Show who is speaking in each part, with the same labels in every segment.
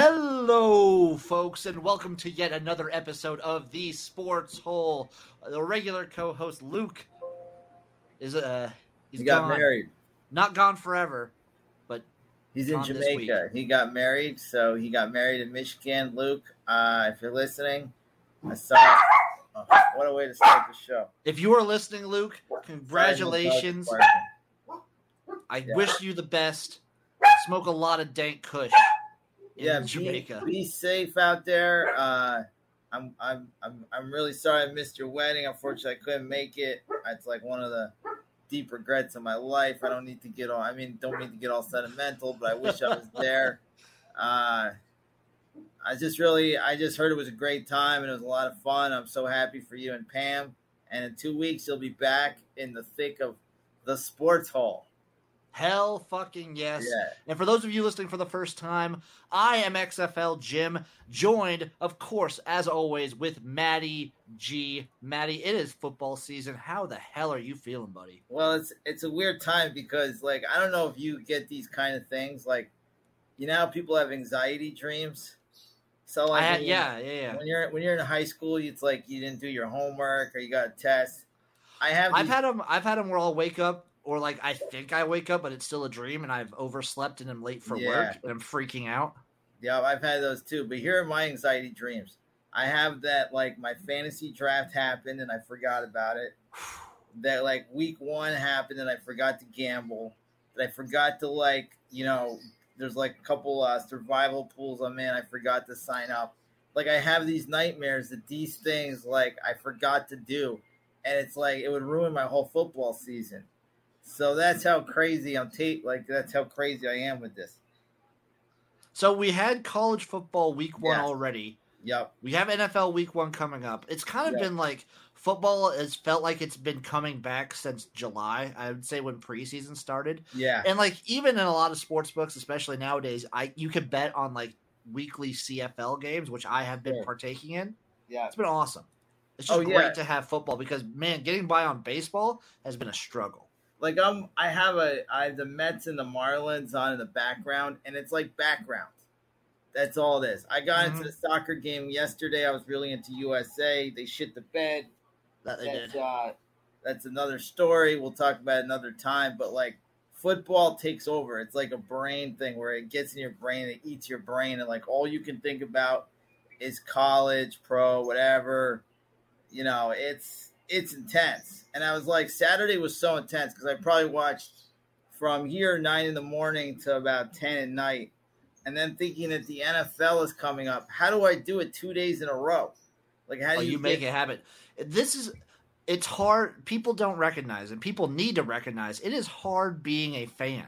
Speaker 1: Hello, folks, and welcome to yet another episode of the Sports Hole. The regular co-host Luke is uh he's
Speaker 2: he got
Speaker 1: gone.
Speaker 2: married.
Speaker 1: Not gone forever, but
Speaker 2: He's in Jamaica. He got married, so he got married in Michigan. Luke, uh, if you're listening, I saw. Oh, what a way to start the show!
Speaker 1: if you are listening, Luke, congratulations. I
Speaker 2: Yeah.
Speaker 1: wish you the best. Smoke a lot of dank Kush
Speaker 2: Yeah,
Speaker 1: Jamaica.
Speaker 2: Be, be safe out there. Uh, I'm, I'm, I'm, I'm really sorry I missed your wedding. Unfortunately, I couldn't make it. It's like one of the deep regrets of my life. I don't need to get all. I mean, don't need to get all sentimental, but I wish I was there. Uh, I just really, I just heard it was a great time and it was a lot of fun. I'm so happy for you and Pam. And in two weeks, you'll be back in the thick of the sports hall.
Speaker 1: Hell fucking yes.
Speaker 2: Yeah.
Speaker 1: And for those of you listening for the first time, I am XFL Jim, joined, of course, as always, with Maddie G. Maddie, it is football season. How the hell are you feeling, buddy?
Speaker 2: Well, it's it's a weird time because like I don't know if you get these kind of things like you know how people have anxiety dreams. So
Speaker 1: I
Speaker 2: like
Speaker 1: had,
Speaker 2: when
Speaker 1: yeah, yeah, yeah.
Speaker 2: when you're when you're in high school, it's like you didn't do your homework or you got a test. I have
Speaker 1: I've had them. I've had them where I'll wake up, or like I think I wake up, but it's still a dream, and I've overslept and I'm late for
Speaker 2: Yeah.
Speaker 1: work, and I'm freaking out.
Speaker 2: Yeah, I've had those too. But here are my anxiety dreams. I have that like my fantasy draft happened and I forgot about it. That like week one happened and I forgot to gamble. That I forgot to like you know there's like a couple uh, survival pools I'm in. I forgot to sign up. Like I have these nightmares that these things like I forgot to do, and it's like it would ruin my whole football season. So that's how crazy I'm tape. Like that's how crazy I am with this.
Speaker 1: So we had college football week one
Speaker 2: Yeah.
Speaker 1: already.
Speaker 2: Yep.
Speaker 1: We have NFL week one coming up. It's kind of
Speaker 2: Yeah.
Speaker 1: been like football has felt like it's been coming back since July. I would say when preseason started.
Speaker 2: Yeah.
Speaker 1: And like even in a lot of sports books, especially nowadays, I you could bet on like weekly CFL games, which I have been
Speaker 2: Sure.
Speaker 1: partaking in.
Speaker 2: Yeah.
Speaker 1: It's been awesome. It's oh, just
Speaker 2: Oh,
Speaker 1: great
Speaker 2: yeah.
Speaker 1: to have football because man, getting by on baseball has been a struggle.
Speaker 2: Like I'm I have a I have the Mets and the Marlins on in the background and it's like background. That's all it is. I got
Speaker 1: Mhm.
Speaker 2: into the soccer game yesterday. I was really into USA. They shit the bed.
Speaker 1: That they
Speaker 2: That's
Speaker 1: did.
Speaker 2: uh that's another story. We'll talk about it another time. But like football takes over. It's like a brain thing where it gets in your brain, it eats your brain, and like all you can think about is college, pro, whatever. You know, it's it's intense. And I was like, Saturday was so intense because I probably watched from here nine in the morning to about ten at night, and then thinking that the NFL is coming up. How do I do it two days in a row? Like how do
Speaker 1: Oh,
Speaker 2: you,
Speaker 1: you make
Speaker 2: get-
Speaker 1: it happen. This is it's hard. People don't recognize, and people need to recognize it is hard being a fan.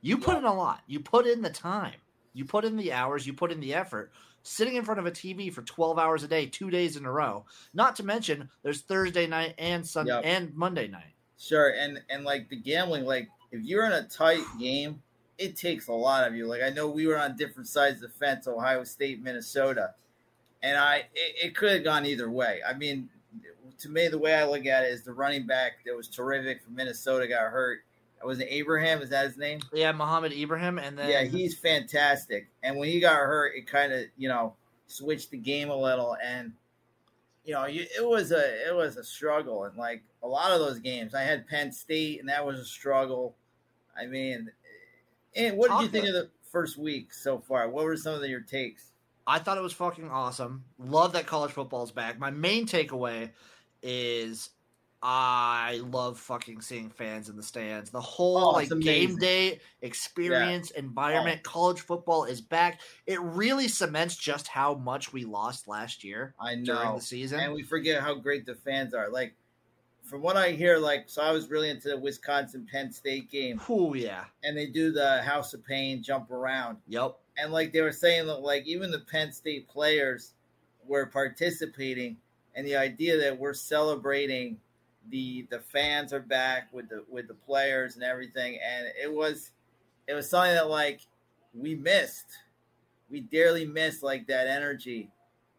Speaker 1: You put
Speaker 2: Yeah.
Speaker 1: in a lot. You put in the time. You put in the hours. You put in the effort. Sitting in front of a TV for twelve hours a day, two days in a row. Not to mention, there's Thursday night and Sunday
Speaker 2: Yep.
Speaker 1: and Monday night.
Speaker 2: Sure, and and like the gambling, like if you're in a tight game, it takes a lot of you. Like I know we were on different sides of the fence, Ohio State, Minnesota, and I it, it could have gone either way. I mean, to me, the way I look at it is the running back that was terrific for Minnesota got hurt. Was it Abraham? Is that his name?
Speaker 1: Yeah, Mohamed Ibrahim, and then
Speaker 2: yeah, he's fantastic. And when he got hurt, it kind of you know switched the game a little, and you know you, it was a it was a struggle. And like a lot of those games, I had Penn State, and that was a struggle. I mean, eh, and what did you think of the first week so far? What were some of your takes?
Speaker 1: I thought it was fucking awesome. Love that college football's back. My main takeaway is I love fucking seeing fans in the stands. The whole
Speaker 2: Oh,
Speaker 1: like
Speaker 2: amazing.
Speaker 1: game day experience environment. Oh. College football is back. It really cements just how much we lost last year
Speaker 2: I
Speaker 1: during
Speaker 2: know,
Speaker 1: the season.
Speaker 2: and we forget how great the fans are. Like from what I hear, like so I was really into the Wisconsin Penn State game,
Speaker 1: oh yeah.
Speaker 2: and they do the House of Pain jump around.
Speaker 1: Yep.
Speaker 2: and like they were saying that like even the Penn State players were participating and the idea that we're celebrating the the fans are back with the with the players and everything and it was it was something that like we missed we dearly missed like that energy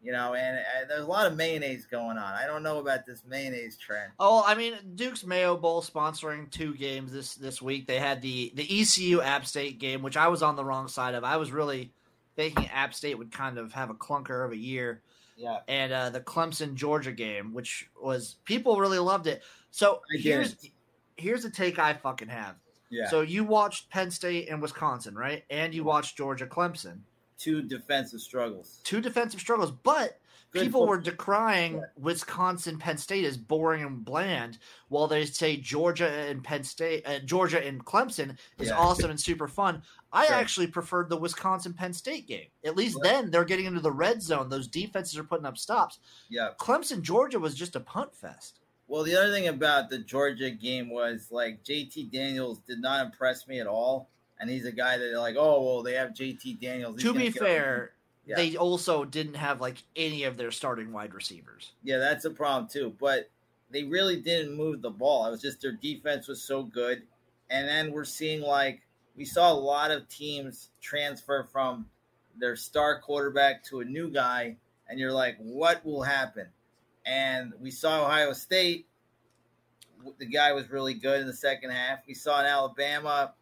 Speaker 2: you know and, and there's a lot of mayonnaise going on i don't know about this mayonnaise trend
Speaker 1: Oh, I mean, Duke's Mayo Bowl sponsoring two games this this week. They had the the ECU App State game, which I was on the wrong side of. I was really thinking App State would kind of have a clunker of a year.
Speaker 2: Yeah.
Speaker 1: And uh, the Clemson Georgia game, which was people really loved it. So
Speaker 2: I
Speaker 1: here's
Speaker 2: did.
Speaker 1: here's the take I fucking have.
Speaker 2: Yeah.
Speaker 1: So you watched Penn State and Wisconsin, right? And you watched Georgia Clemson.
Speaker 2: two defensive struggles.
Speaker 1: Two defensive struggles, but
Speaker 2: Good
Speaker 1: people
Speaker 2: fo-
Speaker 1: were decrying
Speaker 2: Yeah.
Speaker 1: Wisconsin Penn State as boring and bland, while they say Georgia and Penn State, uh, Georgia and Clemson is
Speaker 2: Yeah.
Speaker 1: awesome and super fun. I
Speaker 2: Sure.
Speaker 1: actually preferred the Wisconsin Penn State game. At least
Speaker 2: Well-
Speaker 1: then they're getting into the red zone. Those defenses are putting up stops.
Speaker 2: Yeah.
Speaker 1: Clemson Georgia was just a punt fest.
Speaker 2: Well, the other thing about the Georgia game was like JT Daniels did not impress me at all. And he's a guy that like, oh well, they have JT Daniels. He's
Speaker 1: to be fair,
Speaker 2: Yeah.
Speaker 1: they also didn't have like any of their starting wide receivers.
Speaker 2: Yeah, that's a problem too. But they really didn't move the ball. It was just their defense was so good. And then we're seeing like we saw a lot of teams transfer from their star quarterback to a new guy, and you're like, what will happen? And we saw Ohio State. The guy was really good in the second half. We saw in Alabama.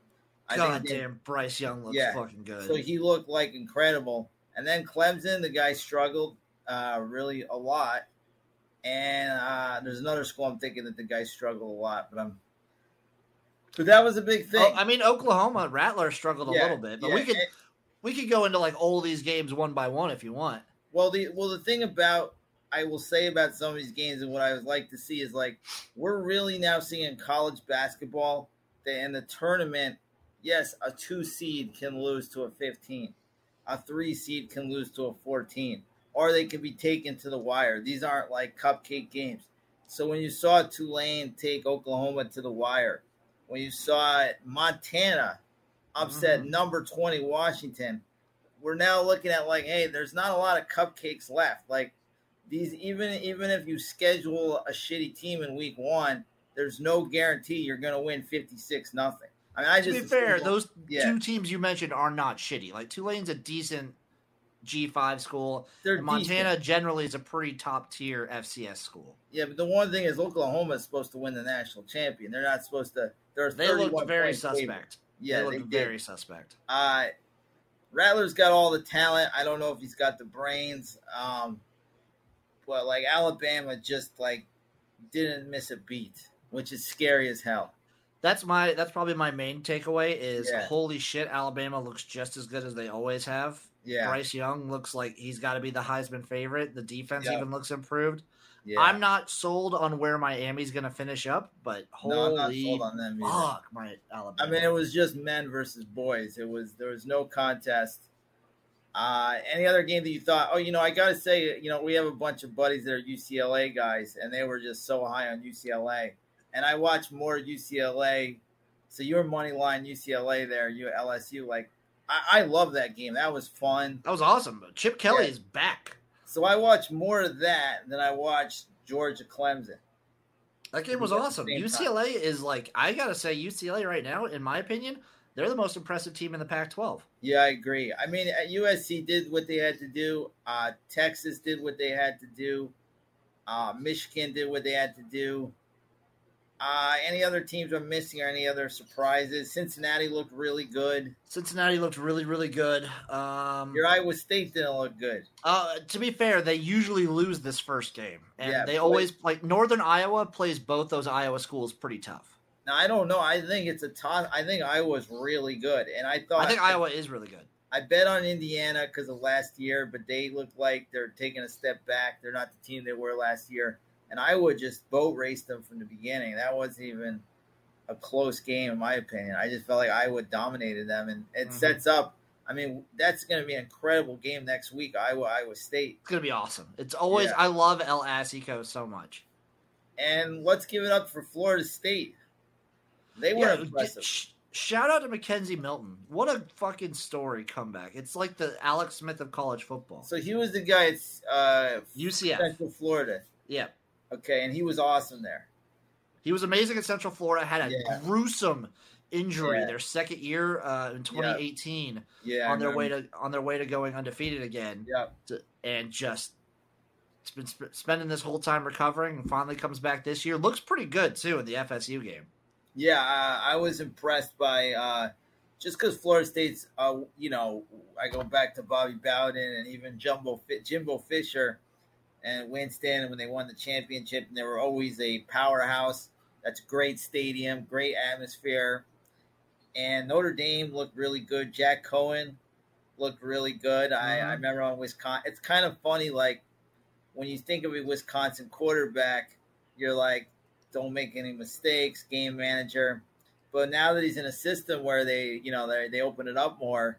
Speaker 2: I
Speaker 1: God
Speaker 2: think they-
Speaker 1: damn, Bryce Young looks
Speaker 2: Yeah.
Speaker 1: fucking good.
Speaker 2: so he looked like incredible. And then Clemson, the guy struggled uh, really a lot. And uh, there's another school I'm thinking that the guy struggled a lot, but I'm. But that was a big thing.
Speaker 1: Oh, I mean, Oklahoma Rattler struggled a
Speaker 2: Yeah,
Speaker 1: little bit, but
Speaker 2: yeah,
Speaker 1: we could
Speaker 2: and-
Speaker 1: we could go into like all these games one by one if you want.
Speaker 2: Well, the well the thing about I will say about some of these games and what I would like to see is like we're really now seeing college basketball that in the tournament, yes, a two seed can lose to a fifteen, a three seed can lose to a fourteen, or they can be taken to the wire. These aren't like cupcake games. So when you saw Tulane take Oklahoma to the wire, when you saw Montana upset
Speaker 1: Mhm.
Speaker 2: number twenty Washington, we're now looking at like, hey, there's not a lot of cupcakes left. Like these, even even if you schedule a shitty team in week one, there's no guarantee you're going to win fifty six nothing. I mean, I
Speaker 1: To
Speaker 2: just
Speaker 1: be fair, those
Speaker 2: yeah.
Speaker 1: two teams you mentioned are not shitty. Like Tulane's a decent G five school.
Speaker 2: they're
Speaker 1: Montana
Speaker 2: decent.
Speaker 1: generally is a pretty top tier FCS school.
Speaker 2: Yeah, but the one thing is Oklahoma is supposed to win the national champion. They're not supposed to. They're
Speaker 1: They
Speaker 2: 31
Speaker 1: looked very
Speaker 2: point favorite.
Speaker 1: suspect.
Speaker 2: Yeah,
Speaker 1: they looked very suspect.
Speaker 2: Uh, Rattler's got all the talent. I don't know if he's got the brains. Um, but like Alabama just like didn't miss a beat, which is scary as hell.
Speaker 1: That's my that's probably my main takeaway is
Speaker 2: Yeah.
Speaker 1: holy shit, Alabama looks just as good as they always have.
Speaker 2: Yeah,
Speaker 1: Bryce Young looks like he's got to be the Heisman favorite. The defense
Speaker 2: Yeah.
Speaker 1: even looks improved.
Speaker 2: yeah.
Speaker 1: I'm not sold on where Miami's going to finish up, but
Speaker 2: no, I'm not
Speaker 1: holy
Speaker 2: sold on them
Speaker 1: fuck, my Alabama.
Speaker 2: I mean, it was just men versus boys. It was there was no contest. Uh, any other game that you thought? Oh, you know, I gotta say, you know, we have a bunch of buddies that are UCLA guys, and they were just so high on UCLA. And I watched more UCLA. So your money line UCLA there, you LSU. Like, I, I love that game. That was fun.
Speaker 1: that was awesome. Chip Kelly
Speaker 2: Yeah.
Speaker 1: is back.
Speaker 2: So I watched more of that than I watched Georgia Clemson.
Speaker 1: That game was awesome. UCLA is like I gotta say, UCLA right now, in my opinion, they're the most impressive team in the Pac-12.
Speaker 2: Yeah, I agree. I mean, USC did what they had to do. Uh, Texas did what they had to do. Uh, Michigan did what they had to do. Uh, any other teams I'm missing or any other surprises? Cincinnati looked really good.
Speaker 1: Cincinnati looked really, really good. Um,
Speaker 2: Your Iowa State didn't look good.
Speaker 1: uh, to be fair, they usually lose this first game, and
Speaker 2: Yeah,
Speaker 1: they always like Northern Iowa plays both those Iowa schools pretty tough.
Speaker 2: Now I don't know. I think it's a ton. I think Iowa's really good, and I thought
Speaker 1: I think Iowa is really good.
Speaker 2: I bet on Indiana because of last year, but they look like they're taking a step back. They're not the team they were last year. And Iowa just boat raced them from the beginning. That wasn't even a close game, in my opinion. I just felt like Iowa dominated them, and it
Speaker 1: Mhm.
Speaker 2: sets up. I mean, that's going to be an incredible game next week. Iowa, Iowa State,
Speaker 1: It's gonna be awesome. It's always
Speaker 2: Yeah.
Speaker 1: I love El Asico so much.
Speaker 2: and let's give it up for Florida State. They were
Speaker 1: Yeah,
Speaker 2: impressive.
Speaker 1: sh- shout out to McKenzie Milton. What a fucking story comeback. It's like the Alex Smith of college football.
Speaker 2: So he was the guy at uh,
Speaker 1: UCF.
Speaker 2: Central Florida.
Speaker 1: Yeah.
Speaker 2: Okay, and he was awesome there.
Speaker 1: He was amazing at Central Florida. Had a
Speaker 2: Yeah.
Speaker 1: gruesome injury
Speaker 2: Yeah.
Speaker 1: their second year uh, in 2018
Speaker 2: Yeah,
Speaker 1: on their way to on their way to going undefeated again,
Speaker 2: Yeah.
Speaker 1: to, and just it's been sp- spending this whole time recovering and finally comes back this year. Looks pretty good too in the FSU game.
Speaker 2: Yeah, uh, I was impressed by uh, just because Florida State's, uh, you know, I go back to Bobby Bowden and even Jumbo Jimbo Fisher and Winston when they won the championship, and they were always a powerhouse. That's a great stadium, great atmosphere, and Notre Dame looked really good. Jack Coan looked really good. Mm-hmm. I, I remember on Wisconsin. It's kind of funny, like when you think of a Wisconsin quarterback, you're like, don't make any mistakes, game manager. But now that he's in a system where they, you know, they they open it up more,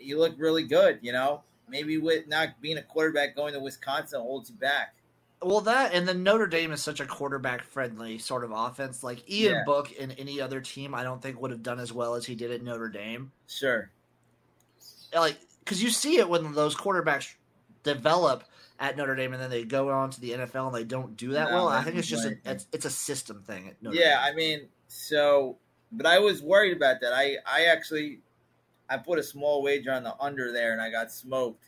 Speaker 2: you look really good. You know, maybe with not being a quarterback going to Wisconsin holds you back.
Speaker 1: Well, that and then Notre Dame is such a quarterback friendly sort of offense. Like Ian yeah. Book in any other team, I don't think would have done as well as he did at Notre Dame.
Speaker 2: Sure.
Speaker 1: Like, because you see it when those quarterbacks develop at Notre Dame and then they go on to the NFL and they don't do that no, well. I think it's just a, it's, it's, a system thing.
Speaker 2: yeah, Dame. I mean, so, but I was worried about that. I I actually I put a small wager on the under there and I got smoked,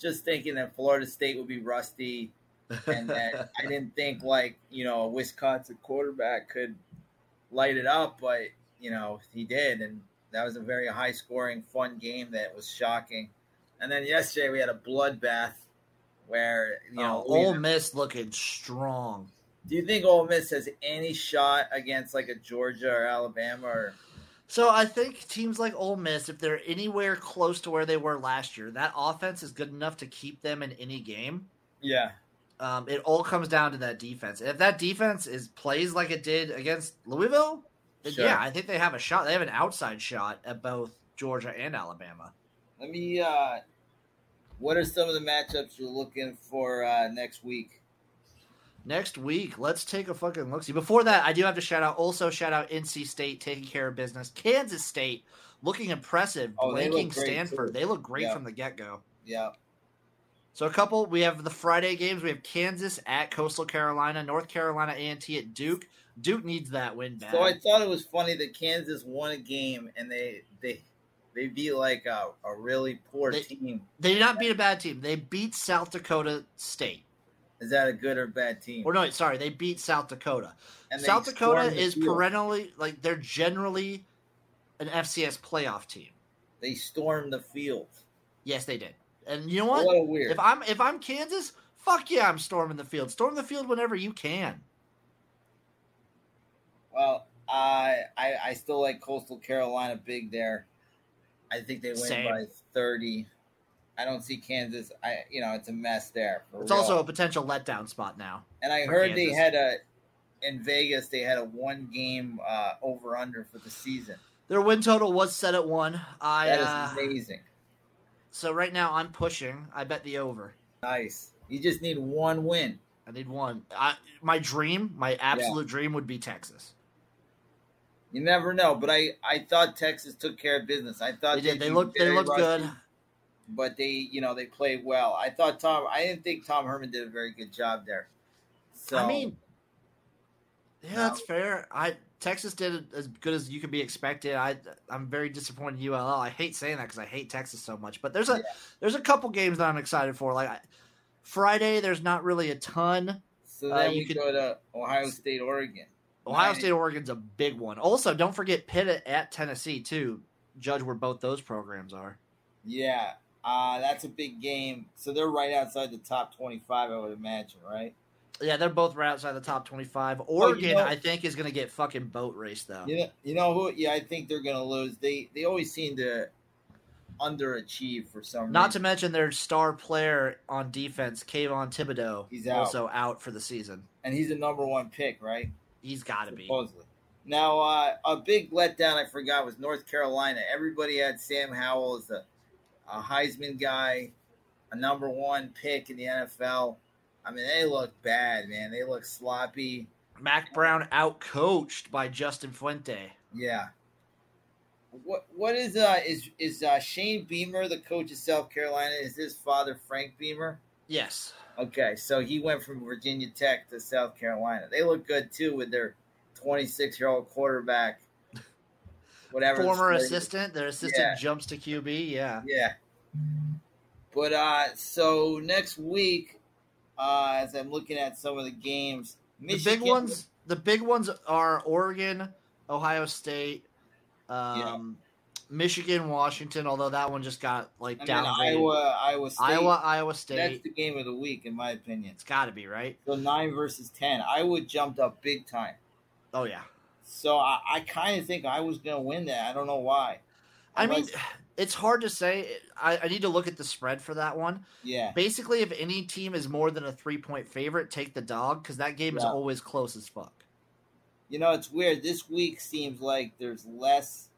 Speaker 2: just thinking that Florida State would be rusty, and that I didn't think like you know a Wisconsin quarterback could light it up, but you know he did, and that was a very high scoring, fun game that was shocking. And then yesterday we had a bloodbath where you know
Speaker 1: oh, Ole Miss looking strong.
Speaker 2: Do you think Ole Miss has any shot against like a Georgia or Alabama or?
Speaker 1: So I think teams like Ole Miss, if they're anywhere close to where they were last year, that offense is good enough to keep them in any game.
Speaker 2: Yeah.
Speaker 1: Um, it all comes down to that defense. If that defense is plays like it did against Louisville, sure. yeah, I think they have a shot. They have an outside shot at both Georgia and Alabama.
Speaker 2: Let me. Uh, what are some of the matchups you're looking for uh, next week?
Speaker 1: Next week. Let's take a fucking look. See, before that, I do have to shout out. Also, shout out NC State taking care of business. Kansas State looking impressive, oh, blanking Stanford. Too. They look great yeah. from the get go.
Speaker 2: Yeah.
Speaker 1: So a couple. We have the Friday games. We have Kansas at Coastal Carolina, North Carolina A and T at Duke. Duke needs that win back.
Speaker 2: So I thought it was funny that Kansas won a game and they they they beat like a, a really poor
Speaker 1: they,
Speaker 2: team.
Speaker 1: They did not beat a bad team. They beat South Dakota State.
Speaker 2: Is that a good or bad team?
Speaker 1: Or no, sorry, they beat South Dakota. South Dakota is field. perennially like they're generally an FCS playoff team.
Speaker 2: They stormed the field.
Speaker 1: Yes, they did. And you know what? What weird. If I'm if I'm Kansas, fuck yeah, I'm storming the field. Storm the field whenever you can.
Speaker 2: Well, I I, I still like Coastal Carolina big there. I think they win Same. by thirty. I don't see Kansas. I you know it's a mess there.
Speaker 1: it's real. also a potential letdown spot now.
Speaker 2: And I heard Kansas. they had a in Vegas. They had a one game uh, over under for the season.
Speaker 1: Their win total was set at one. I
Speaker 2: that is uh, amazing.
Speaker 1: So right now I'm pushing. I bet the over.
Speaker 2: Nice. You just need one win.
Speaker 1: I need one. I, my dream, my absolute yeah. dream, would be Texas.
Speaker 2: You never know, but I, I thought Texas took care of business. I thought
Speaker 1: they did. They looked they looked good
Speaker 2: but they, you know, they played well. I thought Tom. I didn't think Tom Herman did a very good job there. So
Speaker 1: I mean, yeah, no. that's fair. I Texas did as good as you could be expected. I I'm very disappointed in ULL. I hate saying that because I hate Texas so much. But there's a yeah. there's a couple games that I'm excited for. Like Friday, there's not really a ton.
Speaker 2: So uh, then uh, you we could, go to Ohio State, Oregon.
Speaker 1: Ohio State, Oregon's a big one. Also, don't forget Pitt at Tennessee too. Judge where both those programs are.
Speaker 2: Yeah, uh, that's a big game. So they're right outside the top 25, I would imagine, right?
Speaker 1: Yeah, they're both right outside the top 25. Oregon, you know, I think, is going to get fucking boat race, though.
Speaker 2: You know, you know who? Yeah, I think they're going to lose. They they always seem to underachieve for some reason.
Speaker 1: Not
Speaker 2: reason.
Speaker 1: to mention their star player on defense, Kayvon Thibodeaux, he's out. also out for the season.
Speaker 2: And he's a number one pick, right?
Speaker 1: He's got to be.
Speaker 2: Supposedly. Now, uh, a big letdown I forgot was North Carolina. Everybody had Sam Howell as the a Heisman guy, a number one pick in the NFL. I mean, they look bad, man. They look sloppy.
Speaker 1: Mack Brown outcoached by Justin Fuente.
Speaker 2: Yeah. What what is uh is is uh Shane Beamer the coach of South Carolina? Is his father Frank Beamer?
Speaker 1: Yes.
Speaker 2: Okay, so he went from Virginia Tech to South Carolina. They look good too with their 26 year old quarterback whatever.
Speaker 1: Former assistant, their assistant yeah. jumps to QB. Yeah,
Speaker 2: yeah. But uh, so next week, uh, as I'm looking at some of the games,
Speaker 1: Michigan, the big ones, the big ones are Oregon, Ohio State, um, yeah. Michigan, Washington. Although that one just got like down.
Speaker 2: Iowa, Iowa State.
Speaker 1: Iowa, Iowa
Speaker 2: That's the game of the week, in my opinion.
Speaker 1: It's got to be right.
Speaker 2: So nine versus ten. Iowa jumped up big time.
Speaker 1: Oh yeah.
Speaker 2: So I, I kind of think I was going to win that. I don't know why.
Speaker 1: I mean,
Speaker 2: Unless-
Speaker 1: it's hard to say. I, I need to look at the spread for that one.
Speaker 2: yeah,
Speaker 1: Basically, if any team is more than a three point favorite, take the dog because that game is always close as fuck.
Speaker 2: you know it's weird. This week seems like there's less,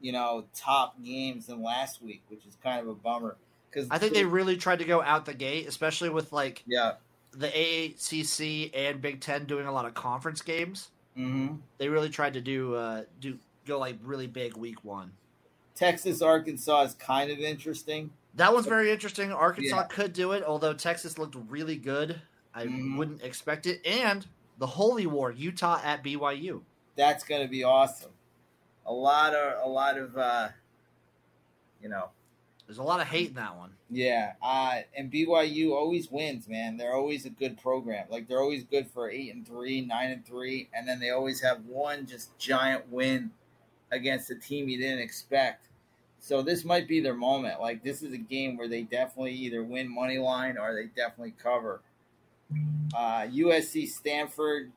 Speaker 2: you know, top games than last week, which is kind of a bummer. Because
Speaker 1: I think they really tried to go out the gate, especially with like
Speaker 2: yeah.
Speaker 1: the AACC and Big Ten doing a lot of conference games.
Speaker 2: Hmm
Speaker 1: They really tried to do uh, do go like really big week one.
Speaker 2: Texas Arkansas is kind of interesting.
Speaker 1: That one's very interesting. Arkansas
Speaker 2: Yeah.
Speaker 1: could do it, although Texas looked really good. I
Speaker 2: Mhm.
Speaker 1: wouldn't expect it. And the Holy War, Utah at BYU.
Speaker 2: That's going to be awesome. A lot of a lot of uh, you know
Speaker 1: There's a lot of hate in that one.
Speaker 2: Yeah, uh, and BYU always wins, man. They're always a good program. Like they're always good for eight and three, nine and three, and then they always have one just giant win against a team you didn't expect. So this might be their moment. Like this is a game where they definitely either win money line or they definitely cover. Uh, USC Stanford,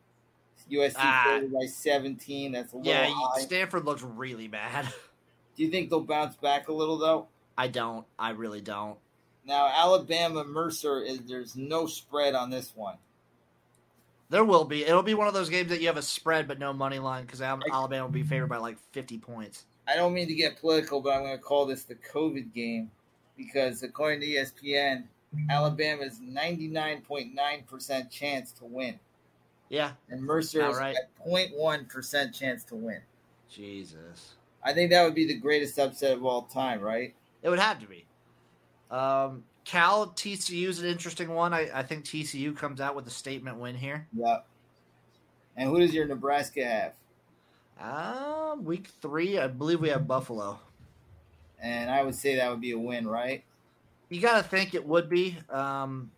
Speaker 2: USC
Speaker 1: Ah.
Speaker 2: by seventeen. That's a little
Speaker 1: Yeah,
Speaker 2: high.
Speaker 1: Stanford looks really bad.
Speaker 2: Do you think they'll bounce back a little though?
Speaker 1: I don't. I really don't.
Speaker 2: Now Alabama Mercer is there's no spread on this one.
Speaker 1: There will be. It'll be one of those games that you have a spread but no money line because Alabama will be favored by like 50 points.
Speaker 2: I don't mean to get political, but I'm going to call this the COVID game because according to ESPN, Alabama's 99.9% chance to win,
Speaker 1: Yeah.
Speaker 2: and Mercer is
Speaker 1: right.
Speaker 2: at 0.1% chance to win.
Speaker 1: Jesus.
Speaker 2: I think that would be the greatest upset of all time, right?
Speaker 1: It would have to be. Um, Cal TCU is an interesting one. I, I think TCU comes out with a statement win here.
Speaker 2: Yeah. And who does your Nebraska have?
Speaker 1: Um, week three, I believe we have Buffalo.
Speaker 2: And I would say that would be a win, right?
Speaker 1: You got to think it would be. Um,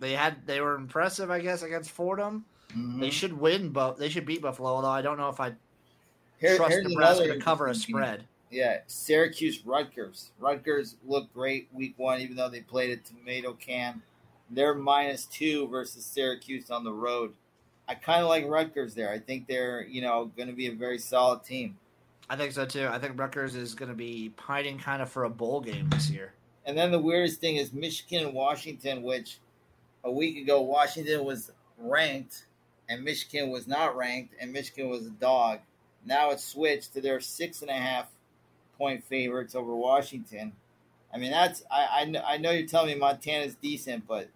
Speaker 1: they had they were impressive, I guess, against Fordham.
Speaker 2: Mhm.
Speaker 1: They should win, but they should beat Buffalo. Although I don't know if I
Speaker 2: Here-
Speaker 1: trust Nebraska to cover a spread.
Speaker 2: Yeah, Syracuse Rutgers. Rutgers looked great week one, even though they played a tomato can. They're minus two versus Syracuse on the road. I kind of like Rutgers there. I think they're you know going to be a very solid team.
Speaker 1: I think so too. I think Rutgers is going to be pining kind of for a bowl game this year.
Speaker 2: And then the weirdest thing is Michigan and Washington, which a week ago Washington was ranked and Michigan was not ranked, and Michigan was a dog. Now it's switched to their six and a half point favorites over Washington. I mean, that's I I, kn- I know you're telling me Montana's decent, but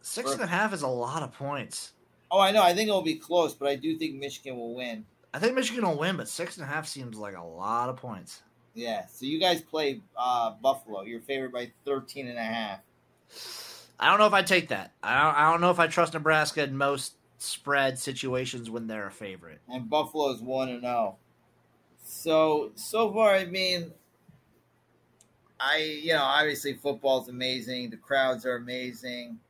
Speaker 1: Six and a half is a lot of points.
Speaker 2: oh, I know I think it'll be close, but I do think Michigan will win.
Speaker 1: I think Michigan will win, but six and a half seems like a lot of points.
Speaker 2: Yeah. So you guys play uh, Buffalo. You're favored by 13 and a half.
Speaker 1: I don't know if I take that. I don't, I don't know if I trust Nebraska in most spread situations when they're a favorite.
Speaker 2: and Buffalo's one and zero. So so far, I mean, I you know obviously football's amazing. The crowds are amazing.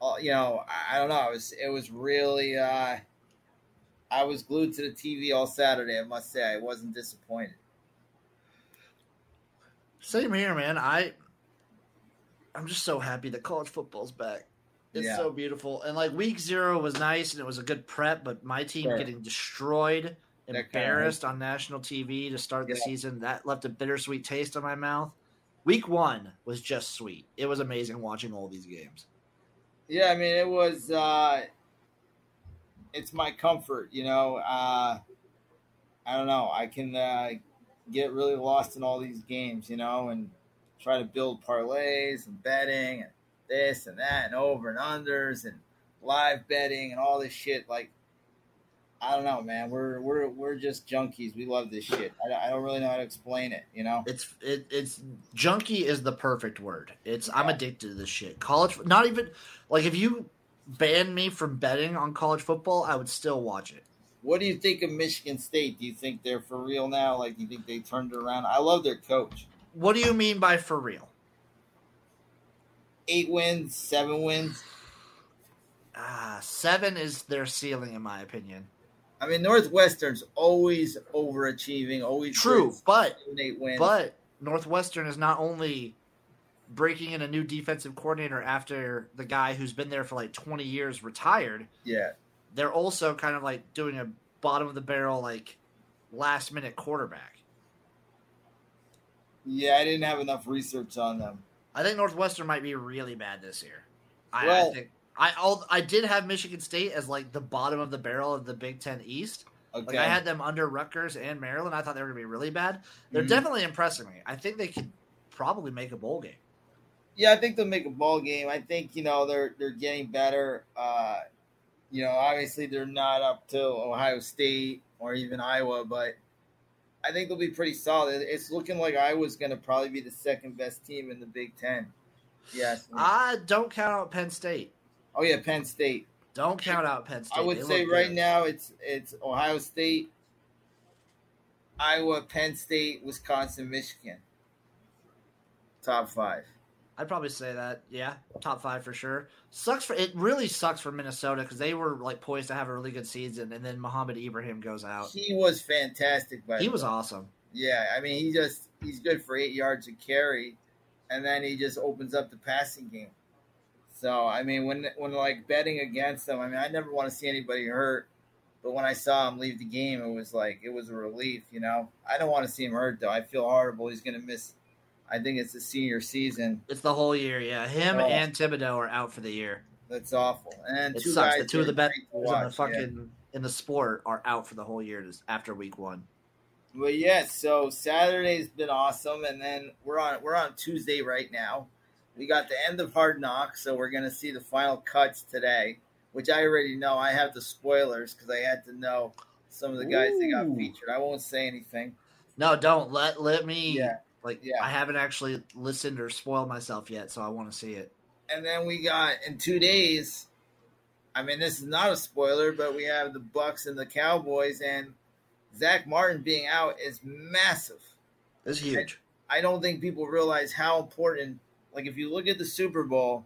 Speaker 2: Uh, you know, I, I don't know. It was it was really. Uh, I was glued to the TV all Saturday. I must say, I wasn't disappointed.
Speaker 1: Same here, man. I I'm just so happy that college football's back. It's
Speaker 2: Yeah.
Speaker 1: so beautiful. And like week zero was nice and it was a good prep, but my team
Speaker 2: Sure.
Speaker 1: getting destroyed, embarrassed on national TV to start the
Speaker 2: Yeah.
Speaker 1: season, that left a bittersweet taste in my mouth. Week one was just sweet. It was amazing watching all these games.
Speaker 2: Yeah, I mean, it was. Uh, it's my comfort, you know. Uh, I don't know. I can uh, get really lost in all these games, you know, and try to build parlays and betting and this and that and over and unders and live betting and all this shit. Like, I don't know, man. We're we're we're just junkies. We love this shit. I, I don't really know how to explain it, you know.
Speaker 1: It's it, it's junkie is the perfect word. It's I'm addicted to this shit. College, not even like if you banned me from betting on college football, I would still watch it.
Speaker 2: What do you think of Michigan State? Do you think they're for real now? Like, do you think they turned around? I love their coach.
Speaker 1: What do you mean by for real?
Speaker 2: eight wins, seven wins.
Speaker 1: Ah, seven is their ceiling, in my opinion.
Speaker 2: I mean, Northwestern's always overachieving, always
Speaker 1: True,
Speaker 2: good,
Speaker 1: but
Speaker 2: wins.
Speaker 1: but Northwestern is not only breaking in a new defensive coordinator after the guy who's been there for like 20 years retired.
Speaker 2: yeah,
Speaker 1: They're also kind of like doing a bottom of the barrel like last minute quarterback.
Speaker 2: yeah, I didn't have enough research on them.
Speaker 1: I think Northwestern might be really bad this year. I, I
Speaker 2: Well-
Speaker 1: think I I did have Michigan State as like the bottom of the barrel of the Big Ten East.
Speaker 2: Okay,
Speaker 1: Like I had them under Rutgers and Maryland. I thought they were gonna be really bad. They're
Speaker 2: Mhm.
Speaker 1: definitely impressing me. I think they could probably make a bowl game.
Speaker 2: yeah, I think they'll make a bowl game. I think you know they're they're getting better. Uh, you know, obviously they're not up to Ohio State or even Iowa, but I think they'll be pretty solid. It's looking like Iowa's going to probably be the second best team in the Big Ten. Yes.
Speaker 1: I don't count out Penn State.
Speaker 2: Oh yeah, Penn State.
Speaker 1: Don't count out Penn State.
Speaker 2: I would
Speaker 1: They
Speaker 2: say right
Speaker 1: good.
Speaker 2: now it's it's Ohio State, Iowa, Penn State, Wisconsin, Michigan. Top five.
Speaker 1: I'd probably say that. Yeah, top five for sure. Sucks for it. Really sucks for Minnesota because they were like poised to have a really good season, and then Mohamed Ibrahim goes out.
Speaker 2: He was fantastic, by
Speaker 1: He was awesome.
Speaker 2: Yeah, I mean, he just he's good for eight yards of carry, and then he just opens up the passing game. So I mean, when when like betting against them, I mean, I never want to see anybody hurt, but when I saw him leave the game, it was like it was a relief. You know, I don't want to see him hurt though. I feel horrible. He's gonna miss. I think it's the senior season.
Speaker 1: It's the whole year. Yeah, him
Speaker 2: Oh.
Speaker 1: and Thibodeaux are out for the year.
Speaker 2: That's awful. And
Speaker 1: It
Speaker 2: two
Speaker 1: sucks.
Speaker 2: guys
Speaker 1: The two of the best players in the
Speaker 2: watch, yeah.
Speaker 1: fucking in the sport are out for the whole year after week one.
Speaker 2: But yeah, so Saturday's been awesome, and then we're on we're on Tuesday right now. We got the end of Hard Knocks, so we're gonna see the final cuts today, which I already know. I have the spoilers because I had to know some of the guys that got
Speaker 1: Ooh.
Speaker 2: featured. I won't say anything.
Speaker 1: No, don't let let me.
Speaker 2: Yeah,
Speaker 1: Like
Speaker 2: Yeah.
Speaker 1: I haven't actually listened or spoiled myself yet, so I want to see it.
Speaker 2: and then we got in two days. I mean, this is not a spoiler, but we have the Bucks and the Cowboys, and Zach Martin being out is massive.
Speaker 1: It's huge.
Speaker 2: I don't think people realize how important. Like if you look at the Super Bowl,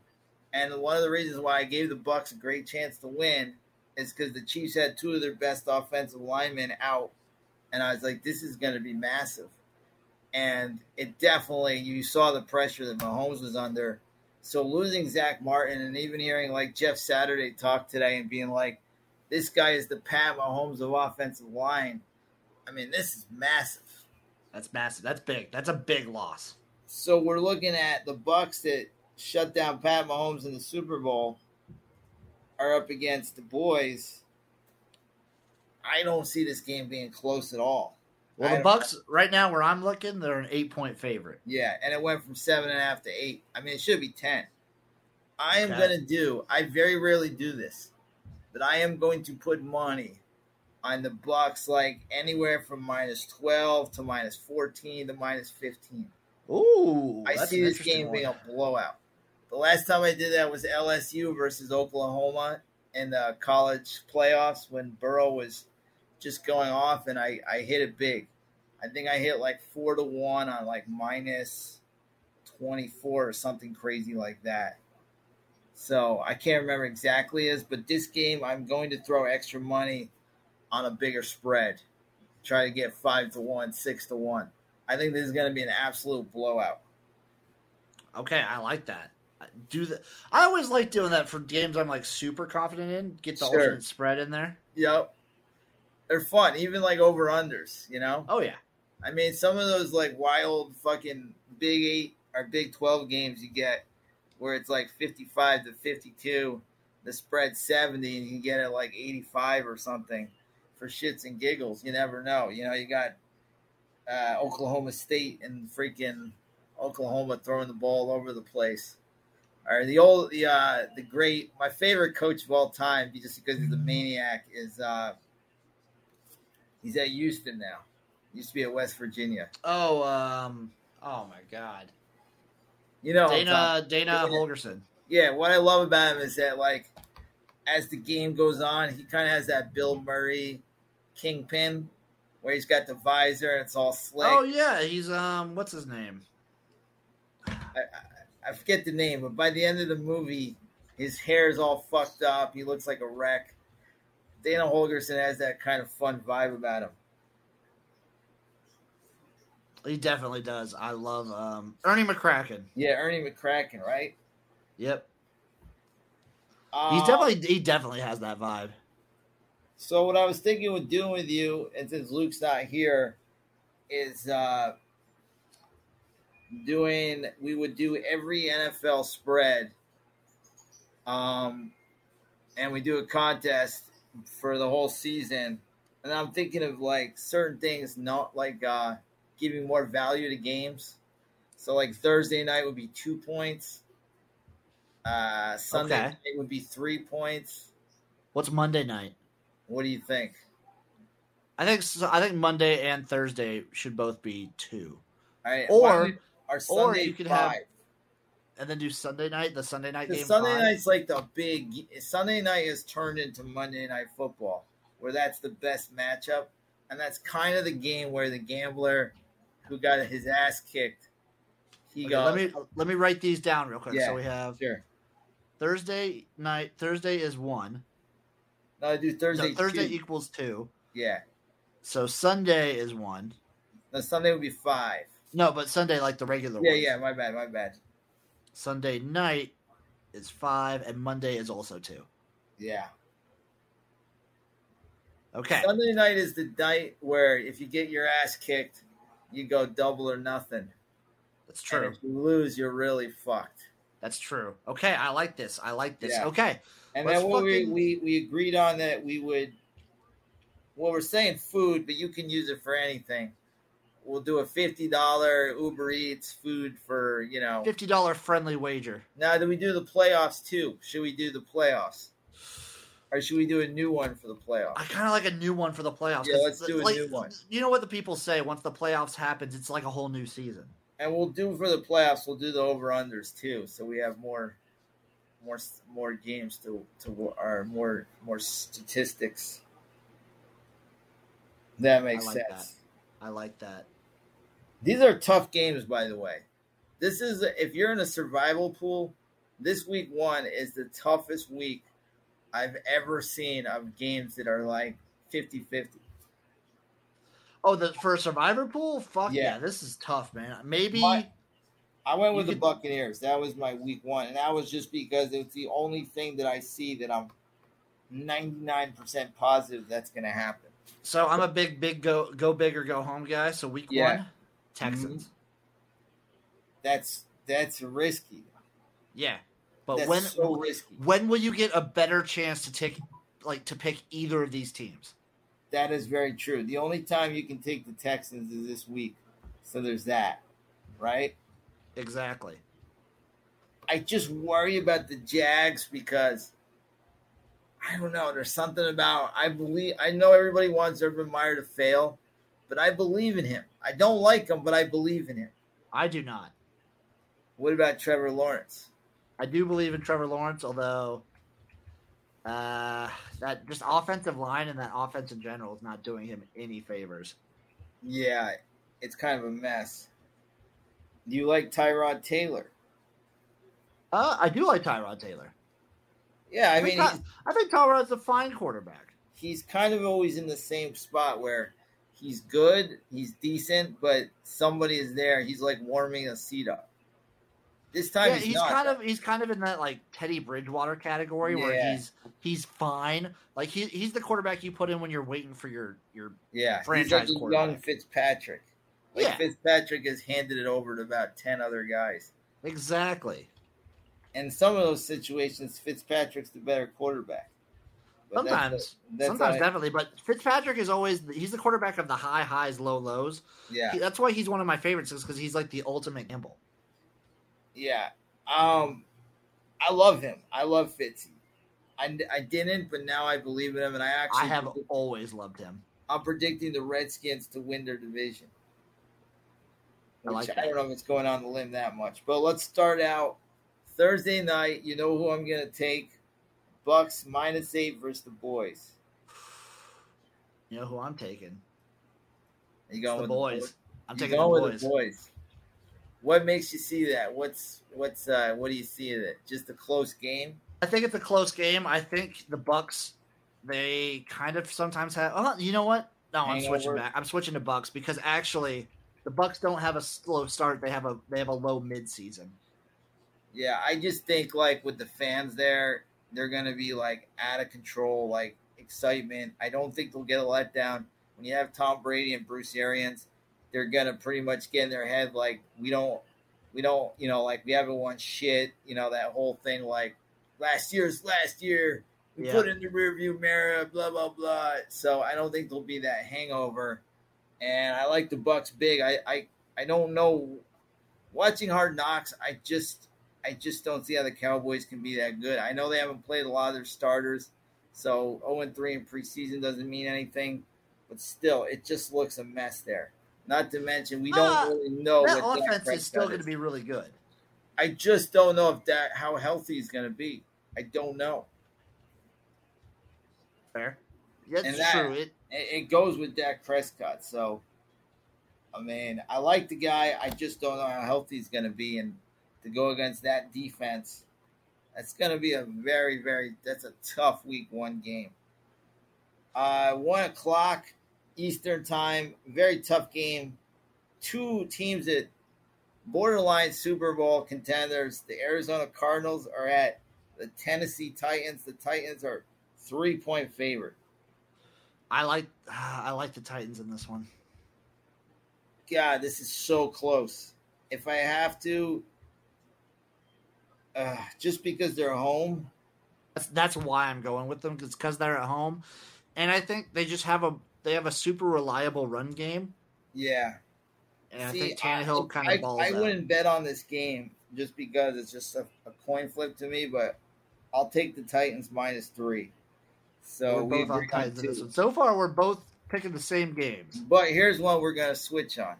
Speaker 2: and one of the reasons why I gave the Bucks a great chance to win is because the Chiefs had two of their best offensive linemen out, and I was like, this is going to be massive. And it definitely, you saw the pressure that Mahomes was under. So losing Zach Martin, and even hearing like Jeff Saturday talk today and being like, this guy is the Pat Mahomes of offensive line. I mean, this is massive.
Speaker 1: That's massive. That's big. That's a big loss.
Speaker 2: So we're looking at the Bucks that shut down Pat Mahomes in the Super Bowl are up against the boys. I don't see this game being close at all.
Speaker 1: Well, the Bucks right now, where I'm looking, they're an eight point favorite.
Speaker 2: Yeah, and it went from seven and a half to eight. I mean, it should be ten. I am
Speaker 1: Okay.
Speaker 2: going to do. I very rarely do this, but I am going to put money on the Bucks, like anywhere from minus twelve to minus fourteen to minus fifteen.
Speaker 1: Ooh,
Speaker 2: I see this game
Speaker 1: one.
Speaker 2: being a blowout. The last time I did that was LSU versus Oklahoma in the college playoffs when Burrow was just going off, and I, I hit it big. I think I hit like four to one on like minus twenty four or something crazy like that. So I can't remember exactly is, but this game I'm going to throw extra money on a bigger spread. Try to get five to one, six to one. I think this is going to be an absolute blowout.
Speaker 1: Okay, I like that. I Do the I always like doing that for games I'm like super confident in. Get the
Speaker 2: Sure.
Speaker 1: alternate spread in there.
Speaker 2: Yep. They're fun, even like over unders, you know?
Speaker 1: Oh yeah,
Speaker 2: I mean, some of those like wild fucking Big Eight or Big 12 games you get where it's like 55 to 52, the spread 70, and you get it like 85 or something for shits and giggles. You never know. You know, you got uh, Oklahoma State and freaking Oklahoma throwing the ball all over the place. Or the old, the uh, the great, my favorite coach of all time, just because he's a maniac, is uh, he's at Houston now. Used to be at West Virginia.
Speaker 1: Oh, um, oh my God,
Speaker 2: You know,
Speaker 1: Dana Dana- Holgorsen.
Speaker 2: yeah. What I love about him is that, like, as the game goes on, he kind of has that Bill Murray kingpin, where he's got the visor and it's all slick.
Speaker 1: Oh yeah, he's um, what's his name?
Speaker 2: I, I, I forget the name, but by the end of the movie, his hair is all fucked up. He looks like a wreck. Dana Holgorsen has that kind of fun vibe about him.
Speaker 1: He definitely does. I love um, Ernie McCracken.
Speaker 2: Yeah, Ernie McCracken, right?
Speaker 1: Yep.
Speaker 2: Um,
Speaker 1: He's definitely he definitely has that vibe.
Speaker 2: So what I was thinking with doing with you, and since Luke's not here, is uh doing we would do every NFL spread. Um and we do a contest for the whole season. And I'm thinking of like certain things not like uh giving more value to games. So like Thursday night would be two points. Uh Sunday
Speaker 1: Okay.
Speaker 2: night would be three points.
Speaker 1: What's Monday night?
Speaker 2: What do you think?
Speaker 1: I think so, I think Monday and Thursday should both be two, Or-
Speaker 2: why don't-
Speaker 1: or you could have
Speaker 2: five.
Speaker 1: and then do Sunday night. The Sunday night
Speaker 2: The
Speaker 1: game.
Speaker 2: Sunday
Speaker 1: five.
Speaker 2: night's like the big. Sunday night is turned into Monday night football, where that's the best matchup, and that's kind of the game where the gambler, who got his ass kicked, he
Speaker 1: Okay,
Speaker 2: goes.
Speaker 1: let me let me write these down real quick.
Speaker 2: Yeah.
Speaker 1: So we have
Speaker 2: sure.
Speaker 1: Thursday night. Thursday is one.
Speaker 2: No, I do
Speaker 1: No,
Speaker 2: Thursday.
Speaker 1: Thursday
Speaker 2: two.
Speaker 1: equals two.
Speaker 2: yeah.
Speaker 1: So Sunday is one.
Speaker 2: No, Sunday would be five.
Speaker 1: No, but Sunday like the regular
Speaker 2: Yeah,
Speaker 1: ones.
Speaker 2: yeah. My bad. My bad.
Speaker 1: Sunday night is five, and Monday is also two.
Speaker 2: Yeah.
Speaker 1: Okay.
Speaker 2: Sunday night is the night where if you get your ass kicked, you go double or nothing.
Speaker 1: That's
Speaker 2: And
Speaker 1: true.
Speaker 2: if you lose, you're really fucked.
Speaker 1: That's true. Okay, I like this. I like this.
Speaker 2: Yeah.
Speaker 1: Okay.
Speaker 2: And
Speaker 1: Let's
Speaker 2: then what we,
Speaker 1: fucking-
Speaker 2: we we agreed on that we would well we're saying food, but you can use it for anything. We'll do a fifty dollar Uber Eats food for, you know.
Speaker 1: Fifty dollar friendly wager.
Speaker 2: Now do we do the playoffs too? Should we do the playoffs? Or should we do a new one for the playoffs?
Speaker 1: I kind of like a new one for the playoffs.
Speaker 2: Yeah, let's do a
Speaker 1: like,
Speaker 2: new one.
Speaker 1: You know what the people say? Once the playoffs happens, it's like a whole new season.
Speaker 2: And we'll do for the playoffs, we'll do the over unders too, so we have more more more games to to or more more statistics. That makes
Speaker 1: I like
Speaker 2: sense.
Speaker 1: I like that.
Speaker 2: These are tough games, by the way. This is if you're in a survival pool. This week one is the toughest week I've ever seen of games that are like 50-50.
Speaker 1: Oh, the for a survivor pool? Fuck yeah.
Speaker 2: Yeah.
Speaker 1: this is tough, man. Maybe
Speaker 2: My- I went with
Speaker 1: You
Speaker 2: the
Speaker 1: could-
Speaker 2: Buccaneers. That was my week one, and that was just because it's the only thing that I see that I'm 99% positive that's going to happen.
Speaker 1: so. I'm a big, big go go big or go home guy. So week
Speaker 2: Yeah. Mm-hmm.
Speaker 1: one, Texans.
Speaker 2: That's that's risky.
Speaker 1: Yeah, but
Speaker 2: That's
Speaker 1: when
Speaker 2: so risky.
Speaker 1: when will you get a better chance to take like to pick either of these teams?
Speaker 2: That is very true. The only time you can take the Texans is this week. So there's that, right?
Speaker 1: Exactly.
Speaker 2: I just worry about the Jags because I don't know. There's something about I believe. I know everybody wants Urban Meyer to fail, but I believe in him. I don't like him, but I believe in him.
Speaker 1: I do not.
Speaker 2: What about Trevor Lawrence?
Speaker 1: I do believe in Trevor Lawrence, although uh, that just offensive line and that offense in general is not doing him any favors.
Speaker 2: Yeah, it's kind of a mess. Do you like Tyrod Taylor?
Speaker 1: Uh, I do like Tyrod Taylor.
Speaker 2: Yeah, I
Speaker 1: I
Speaker 2: mean
Speaker 1: Ty- I think Tyrod's a fine quarterback.
Speaker 2: he's kind of always in the same spot where he's good, he's decent, but somebody is there. He's like warming a seat up. This time
Speaker 1: Yeah,
Speaker 2: he's,
Speaker 1: he's kind of he's kind of in that like Teddy Bridgewater category where he's he's fine. Like he he's the quarterback you put in when you're waiting for your your
Speaker 2: yeah,
Speaker 1: franchise
Speaker 2: he's like
Speaker 1: quarterback.
Speaker 2: young Fitzpatrick. Like
Speaker 1: Yeah.
Speaker 2: Fitzpatrick has handed it over to about ten other guys.
Speaker 1: exactly.
Speaker 2: And some of those situations, Fitzpatrick's the better quarterback. But that's
Speaker 1: Sometimes,
Speaker 2: a- that's
Speaker 1: sometimes
Speaker 2: a-
Speaker 1: definitely, but Fitzpatrick is always he's the quarterback of the high highs, low lows.
Speaker 2: yeah.
Speaker 1: He- that's why he's one of my favorites, is because he's like the ultimate gamble.
Speaker 2: Yeah. Um, I love him. I love Fitzy. I, I didn't, but now I believe in him, and I actually
Speaker 1: I have always loved him.
Speaker 2: I'm predicting the Redskins to win their division.
Speaker 1: I like
Speaker 2: I, don't know if it's going on the limb that much, but let's start out Thursday night. You know who I'm going to take? Bucks minus eight versus the boys.
Speaker 1: You know who I'm taking?
Speaker 2: You going
Speaker 1: the
Speaker 2: with
Speaker 1: boys. I'm
Speaker 2: You
Speaker 1: taking the boys.
Speaker 2: with the boys. What makes you see that? What's what's uh what do you see in it? Just a close game?
Speaker 1: I think it's a close game. I think the Bucks They kind of sometimes have. Oh, you know what? No, I'm switching back. I'm switching to Bucks because actually, the Bucks don't have a slow start. They have a they have a low mid season.
Speaker 2: Yeah, I just think like with the fans there, they're gonna be like out of control, like excitement. I don't think they'll get a letdown. When you have Tom Brady and Bruce Arians, they're gonna pretty much get in their head like we don't we don't, you know, like we haven't won shit, you know, that whole thing like last year's last year. We
Speaker 1: Yeah.
Speaker 2: put in the rearview mirror, blah blah blah. So I don't think there'll be that hangover. And I like the Bucks big. I I, I don't know watching Hard Knocks, I just I just don't see how the Cowboys can be that good. I know they haven't played a lot of their starters, so 0 3 in preseason doesn't mean anything, but still, it just looks a mess there. Not to mention, we don't
Speaker 1: Ah,
Speaker 2: really know
Speaker 1: that
Speaker 2: what Dak
Speaker 1: offense is still going to be really good.
Speaker 2: I just don't know if that how healthy he's going to be. I don't know.
Speaker 1: Fair. That's
Speaker 2: And that-
Speaker 1: true. It
Speaker 2: It, it goes with Dak Prescott, so I mean, I like the guy. I just don't know how healthy he's going to be, and to go against that defense, that's going to be a very, very that's a tough week one game. Uh, one o'clock Eastern time, very tough game. Two teams that borderline Super Bowl contenders. The Arizona Cardinals are at the Tennessee Titans. The Titans are three point favorite.
Speaker 1: I like I like the Titans in this one.
Speaker 2: God, this is so close. If I have to, uh, just because they're home,
Speaker 1: That's that's why I'm going with them because they're at home, and I think they just have a they have a super reliable run game,
Speaker 2: yeah.
Speaker 1: and I
Speaker 2: See,
Speaker 1: think Tannehill kind of
Speaker 2: I,
Speaker 1: balls
Speaker 2: I
Speaker 1: out.
Speaker 2: wouldn't bet on this game just because it's just a, a coin flip to me, but I'll take the Titans minus three. So
Speaker 1: we're
Speaker 2: we
Speaker 1: both on
Speaker 2: agree on
Speaker 1: this one. So far, we're both picking the same games.
Speaker 2: But here's one we're going to switch on.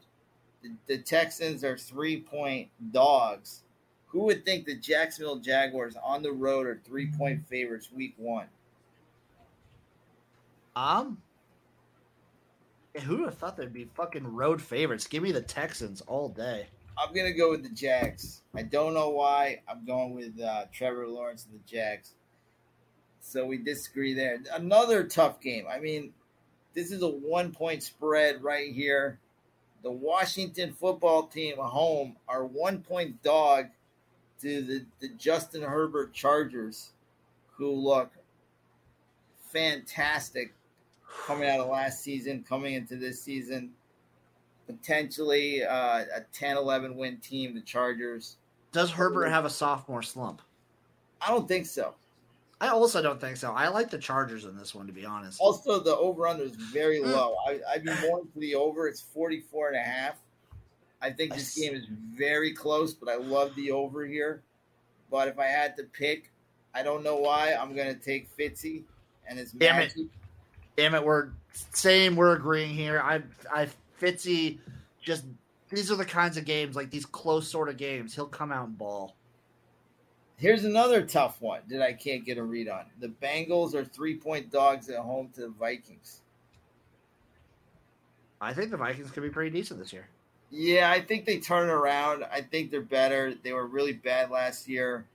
Speaker 2: The, the Texans are three point dogs. Who would think the Jacksonville Jaguars on the road are three point favorites week one?
Speaker 1: Um, yeah, who would have thought they'd be fucking road favorites? Give me the Texans all day.
Speaker 2: I'm gonna go with the Jags. I don't know why. I'm going with uh, Trevor Lawrence and the Jags. So we disagree there. Another tough game. I mean, this is a one point spread right here. The Washington football team at home are one point dog to the, the Justin Herbert Chargers, who look fantastic coming out of last season, coming into this season potentially uh, a 10-11 win team the chargers
Speaker 1: Does Herbert have a sophomore slump?
Speaker 2: i don't think so
Speaker 1: I also don't think so. I like the Chargers in this one, to be honest.
Speaker 2: also the over-under is very hmm. low I, i'd be more for the over it's 44 and a half i think this game is very close but i love the over here but if i had to pick i don't know why i'm going to take fitzy and his
Speaker 1: Damn it. Damn it, we're same. We're agreeing here. I, I, Fitzy, just these are the kinds of games like these close sort of games. He'll come out and ball.
Speaker 2: Here's another tough one that I can't get a read on. The Bengals are three point dogs at home to the Vikings.
Speaker 1: I think the Vikings could be pretty decent this year.
Speaker 2: Yeah, I think they turn around. I think they're better. They were really bad last year.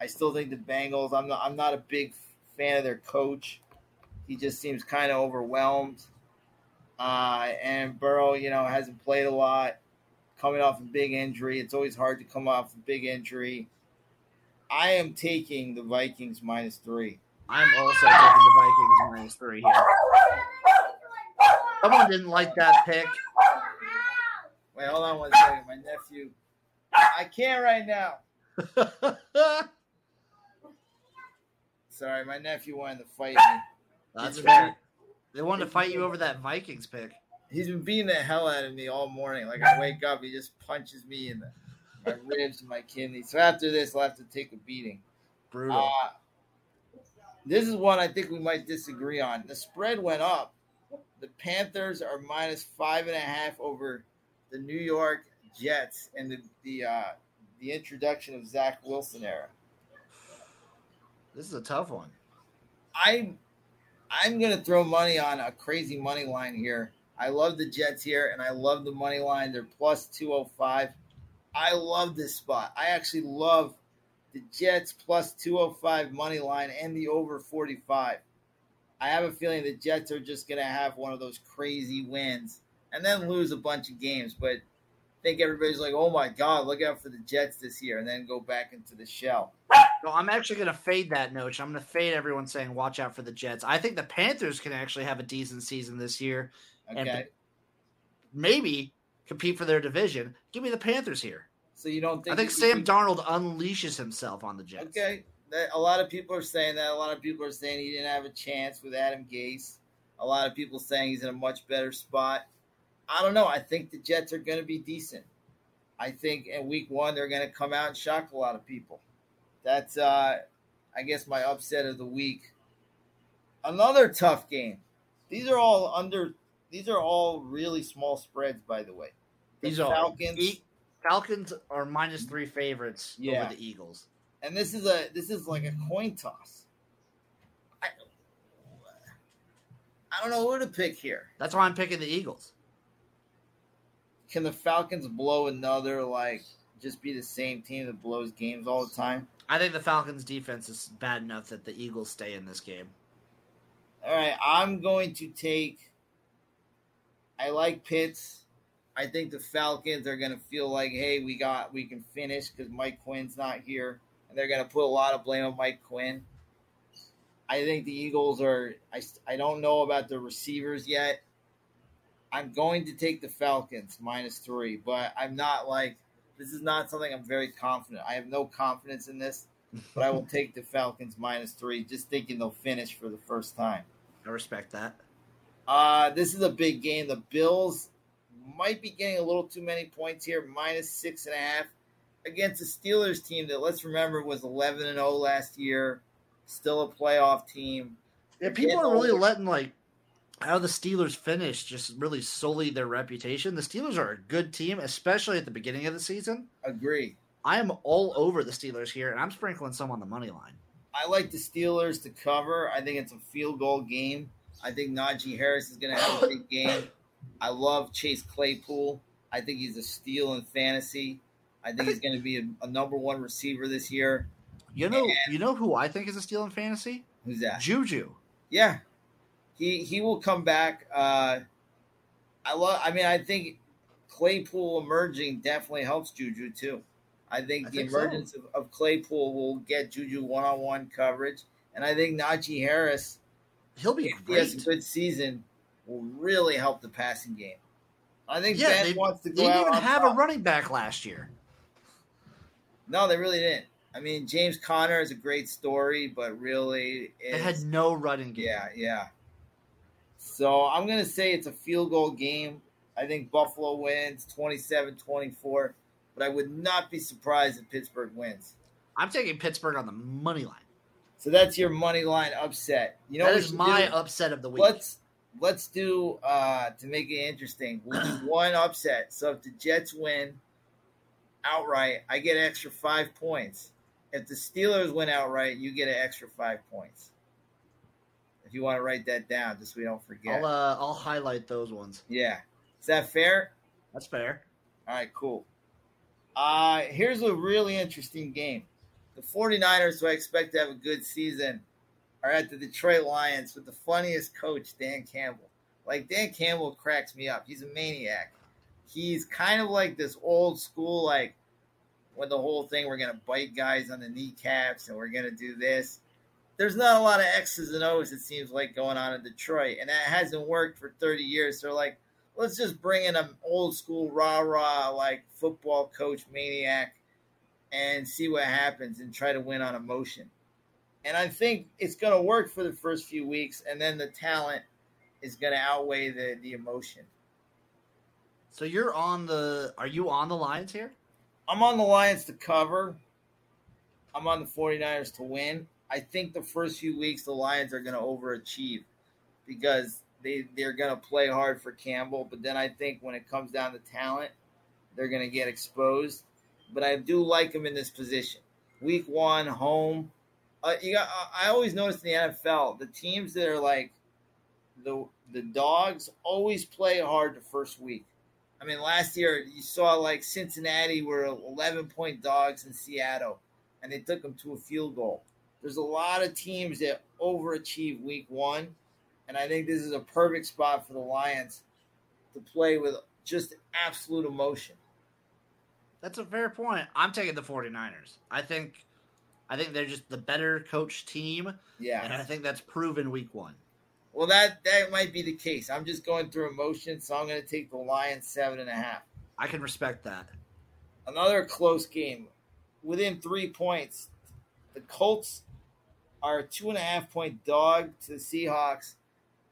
Speaker 2: I still think the Bengals. I'm not. I'm not a big fan of their coach. He just seems kind of overwhelmed. Uh, and Burrow, you know, hasn't played a lot. Coming off a big injury, it's always hard to come off a big injury. I am taking the Vikings minus three.
Speaker 1: I'm also taking the Vikings minus three here. Someone didn't like that pick.
Speaker 2: Wait, hold on one second. My nephew. I can't right now. Sorry, my nephew wanted to fight me.
Speaker 1: That's
Speaker 2: He's
Speaker 1: fair.
Speaker 2: been-
Speaker 1: They wanted to fight you over that Vikings pick.
Speaker 2: He's been beating the hell out of me all morning. Like I wake up, he just punches me in the my ribs and my kidneys. So after this, I'll have to take a beating.
Speaker 1: Brutal.
Speaker 2: Uh, this is one I think we might disagree on. The spread went up. The Panthers are minus five and a half over the New York Jets and the the uh, the introduction of Zach Wilson era.
Speaker 1: this is a tough one.
Speaker 2: I'm I'm gonna throw money on a crazy money line here. I love the Jets here, and I love the money line. They're plus two hundred five. I love this spot. I actually love the Jets plus two hundred five money line and the over forty five. I have a feeling the Jets are just going to have one of those crazy wins and then lose a bunch of games. But I think everybody's like, oh my God, look out for the Jets this year, and then go back into the shell.
Speaker 1: No, I'm actually going to fade that notion. I'm going to fade everyone saying watch out for the Jets. I think the Panthers can actually have a decent season this year.
Speaker 2: Okay.
Speaker 1: And maybe compete for their division. Give me the Panthers here.
Speaker 2: So you don't think
Speaker 1: I think Sam Darnold unleashes himself on the Jets.
Speaker 2: Okay. That, a lot of people are saying that. A lot of people are saying he didn't have a chance with Adam Gase. A lot of people saying he's in a much better spot. I don't know. I think the Jets are going to be decent. I think in week one they're going to come out and shock a lot of people. That's, uh, I guess, my upset of the week. Another tough game. These are all under. These are all really small spreads, by the way. The
Speaker 1: These are
Speaker 2: Falcons.
Speaker 1: E- Falcons are minus three favorites
Speaker 2: Yeah.
Speaker 1: over the Eagles.
Speaker 2: and this is a this is like a coin toss. I, I don't know who to pick here.
Speaker 1: That's why I'm picking the Eagles.
Speaker 2: Can the Falcons blow another like just be the same team that blows games all the time?
Speaker 1: I think the Falcons' defense is bad enough that the Eagles stay in this game.
Speaker 2: All right, I'm going to take. I like Pitts. I think the Falcons are going to feel like, hey, we got we can finish because Mike Quinn's not here, and they're going to put a lot of blame on Mike Quinn. I think the Eagles are. I I don't know about the receivers yet. I'm going to take the Falcons minus three, but I'm not like this is not something I'm very confident. I have no confidence in this, but I will take the Falcons minus three, just thinking they'll finish for the first time.
Speaker 1: I respect that.
Speaker 2: Uh, this is a big game. The Bills might be getting a little too many points here, minus six and a half against the Steelers team that let's remember was 11 and 0 last year, still a playoff team.
Speaker 1: Yeah, people are really letting like how the Steelers finish just really sully their reputation. The Steelers are a good team, especially at the beginning of the season.
Speaker 2: Agree.
Speaker 1: I am all over the Steelers here, and I'm sprinkling some on the money line.
Speaker 2: I like the Steelers to cover. I think it's a field goal game. I think Najee Harris is going to have a big game. I love Chase Claypool. I think he's a steal in fantasy. I think he's going to be a, a number one receiver this year.
Speaker 1: You know,
Speaker 2: And-
Speaker 1: you know who I think is a steal in fantasy?
Speaker 2: Who's that?
Speaker 1: Juju.
Speaker 2: Yeah, he he will come back. Uh, I love. I mean, I think Claypool emerging definitely helps Juju too. I think
Speaker 1: I
Speaker 2: the
Speaker 1: think so.
Speaker 2: emergence of, of Claypool will get Juju one on one coverage, and I think Najee Harris,
Speaker 1: He'll be
Speaker 2: if he has a good season, will really help the passing game. I think
Speaker 1: Yeah,
Speaker 2: Ben
Speaker 1: they,
Speaker 2: wants to
Speaker 1: they
Speaker 2: go
Speaker 1: didn't
Speaker 2: out
Speaker 1: even have
Speaker 2: top.
Speaker 1: a running back last year.
Speaker 2: No, they really didn't. I mean, James Conner is a great story, but really,
Speaker 1: They
Speaker 2: it's,
Speaker 1: had no running game.
Speaker 2: Yeah, yeah. So I'm going to say it's a field goal game. I think Buffalo wins 27 24, but I would not be surprised if Pittsburgh wins.
Speaker 1: I'm taking Pittsburgh on the money line.
Speaker 2: So that's your money line upset. You know
Speaker 1: that is my
Speaker 2: do?
Speaker 1: upset of the week.
Speaker 2: Let's let's do uh to make it interesting. We'll do one upset. So if the Jets win outright, I get an extra five points. If the Steelers win outright, you get an extra five points. If you want to write that down, just so we don't forget.
Speaker 1: I'll uh, I'll highlight those ones.
Speaker 2: Yeah. Is that fair?
Speaker 1: That's fair.
Speaker 2: All right, cool. Uh, here's a really interesting game. The 49ers, who I expect to have a good season, are at the Detroit Lions with the funniest coach, Dan Campbell. Like, Dan Campbell cracks me up. He's a maniac. He's kind of like this old school, like, when the whole thing, we're going to bite guys on the kneecaps and we're going to do this. There's not a lot of X's and O's, it seems like, going on in Detroit. And that hasn't worked for 30 years. They're like, let's just bring in an old school rah rah like football coach maniac and see what happens and try to win on emotion. And I think it's going to work for the first few weeks, and then the talent is going to outweigh the the emotion.
Speaker 1: So you're on the are you on the Lions here?
Speaker 2: I'm on the Lions to cover. I'm on the 49ers to win. I think the first few weeks the Lions are going to overachieve because they they're going to play hard for Campbell, but then I think when it comes down to talent, they're going to get exposed. But I do like them in this position. Week 1 home. Uh, you got I always notice in the NFL, the teams that are like the the dogs always play hard the first week. I mean, last year you saw like Cincinnati were 11 point dogs in Seattle, and they took them to a field goal. There's a lot of teams that overachieve week one, And I think this is a perfect spot for the Lions to play with just absolute emotion.
Speaker 1: That's a fair point. I'm taking the 49ers. I think I think they're just the better coach team.
Speaker 2: Yeah.
Speaker 1: And I think that's proven week one.
Speaker 2: Well, that that might be the case. I'm just going through emotion, so I'm going to take the Lions seven and a half.
Speaker 1: I can respect that.
Speaker 2: Another close game, within three points. The Colts are a two and a half point dog to the Seahawks,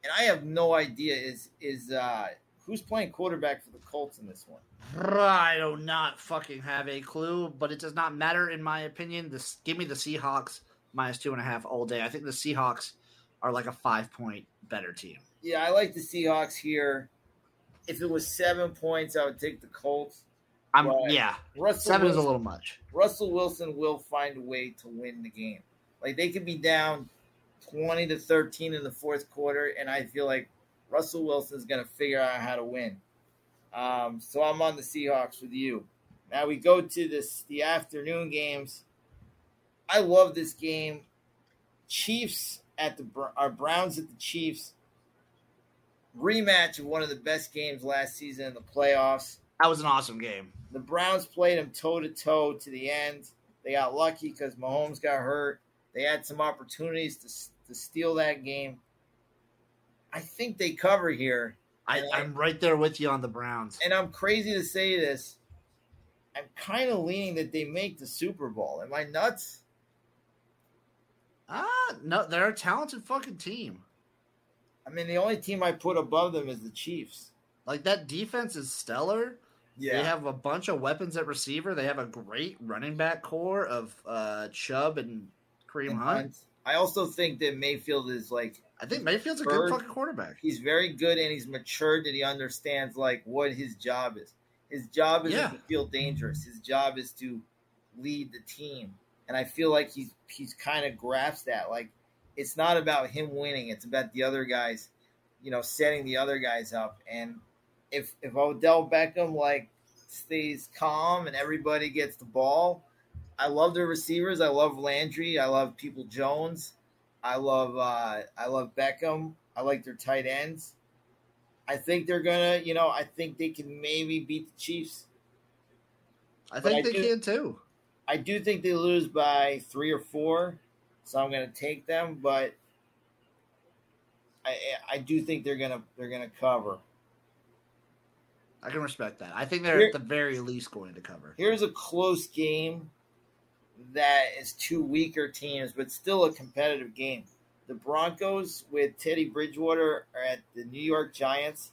Speaker 2: and I have no idea is is uh, who's playing quarterback for the Colts in this one.
Speaker 1: I do not fucking have a clue, but it does not matter in my opinion. This give me the Seahawks minus two and a half all day. I think the Seahawks are like a five point better team.
Speaker 2: Yeah, I like the Seahawks here. If it was seven points, I would take the Colts.
Speaker 1: I'm
Speaker 2: Right.
Speaker 1: yeah.
Speaker 2: Russell
Speaker 1: Seven is a little much.
Speaker 2: Russell Wilson will find a way to win the game. Like they could be down twenty to thirteen in the fourth quarter, and I feel like Russell Wilson is going to figure out how to win. Um, so I'm on the Seahawks with you. Now we go to this the afternoon games. I love this game. Chiefs at the our Browns at the Chiefs. Rematch of one of the best games last season in the playoffs.
Speaker 1: That was an awesome game.
Speaker 2: The Browns played them toe to toe to the end. They got lucky because Mahomes got hurt. They had some opportunities to, to steal that game. I think they cover here.
Speaker 1: I, I'm right there with you on the Browns.
Speaker 2: And I'm crazy to say this. I'm kind of leaning that they make the Super Bowl. Am I nuts?
Speaker 1: Ah, no, they're a talented fucking team.
Speaker 2: I mean, the only team I put above them is the Chiefs.
Speaker 1: Like that defense is stellar. Yeah. They have a bunch of weapons at receiver. They have a great running back core of uh, Chubb and Kareem
Speaker 2: And
Speaker 1: Hunt.
Speaker 2: Hunt. I also think that Mayfield is like
Speaker 1: I think Mayfield's a good fucking quarterback.
Speaker 2: he's very good and he's matured that he understands like what his job is. His job isn't
Speaker 1: Yeah.
Speaker 2: to feel dangerous. His job is to lead the team. And I feel like he's he's kind of grasped that. Like it's not about him winning, it's about the other guys, you know, setting the other guys up. And if if Odell Beckham like stays calm and everybody gets the ball, I love their receivers. I love Landry. I love Peoples-Jones. I love uh, I love Beckham. I like their tight ends. I think they're gonna, you know, I think they can maybe beat the Chiefs.
Speaker 1: I think
Speaker 2: I
Speaker 1: they
Speaker 2: do-
Speaker 1: can too.
Speaker 2: I do think they lose by three or four, so I'm gonna take them. But I I do think they're gonna they're gonna cover.
Speaker 1: I can respect that. I think they're
Speaker 2: Here-
Speaker 1: at the very least going to cover.
Speaker 2: Here's a close game that is two weaker teams, but still a competitive game. The Broncos with Teddy Bridgewater are at the New York Giants.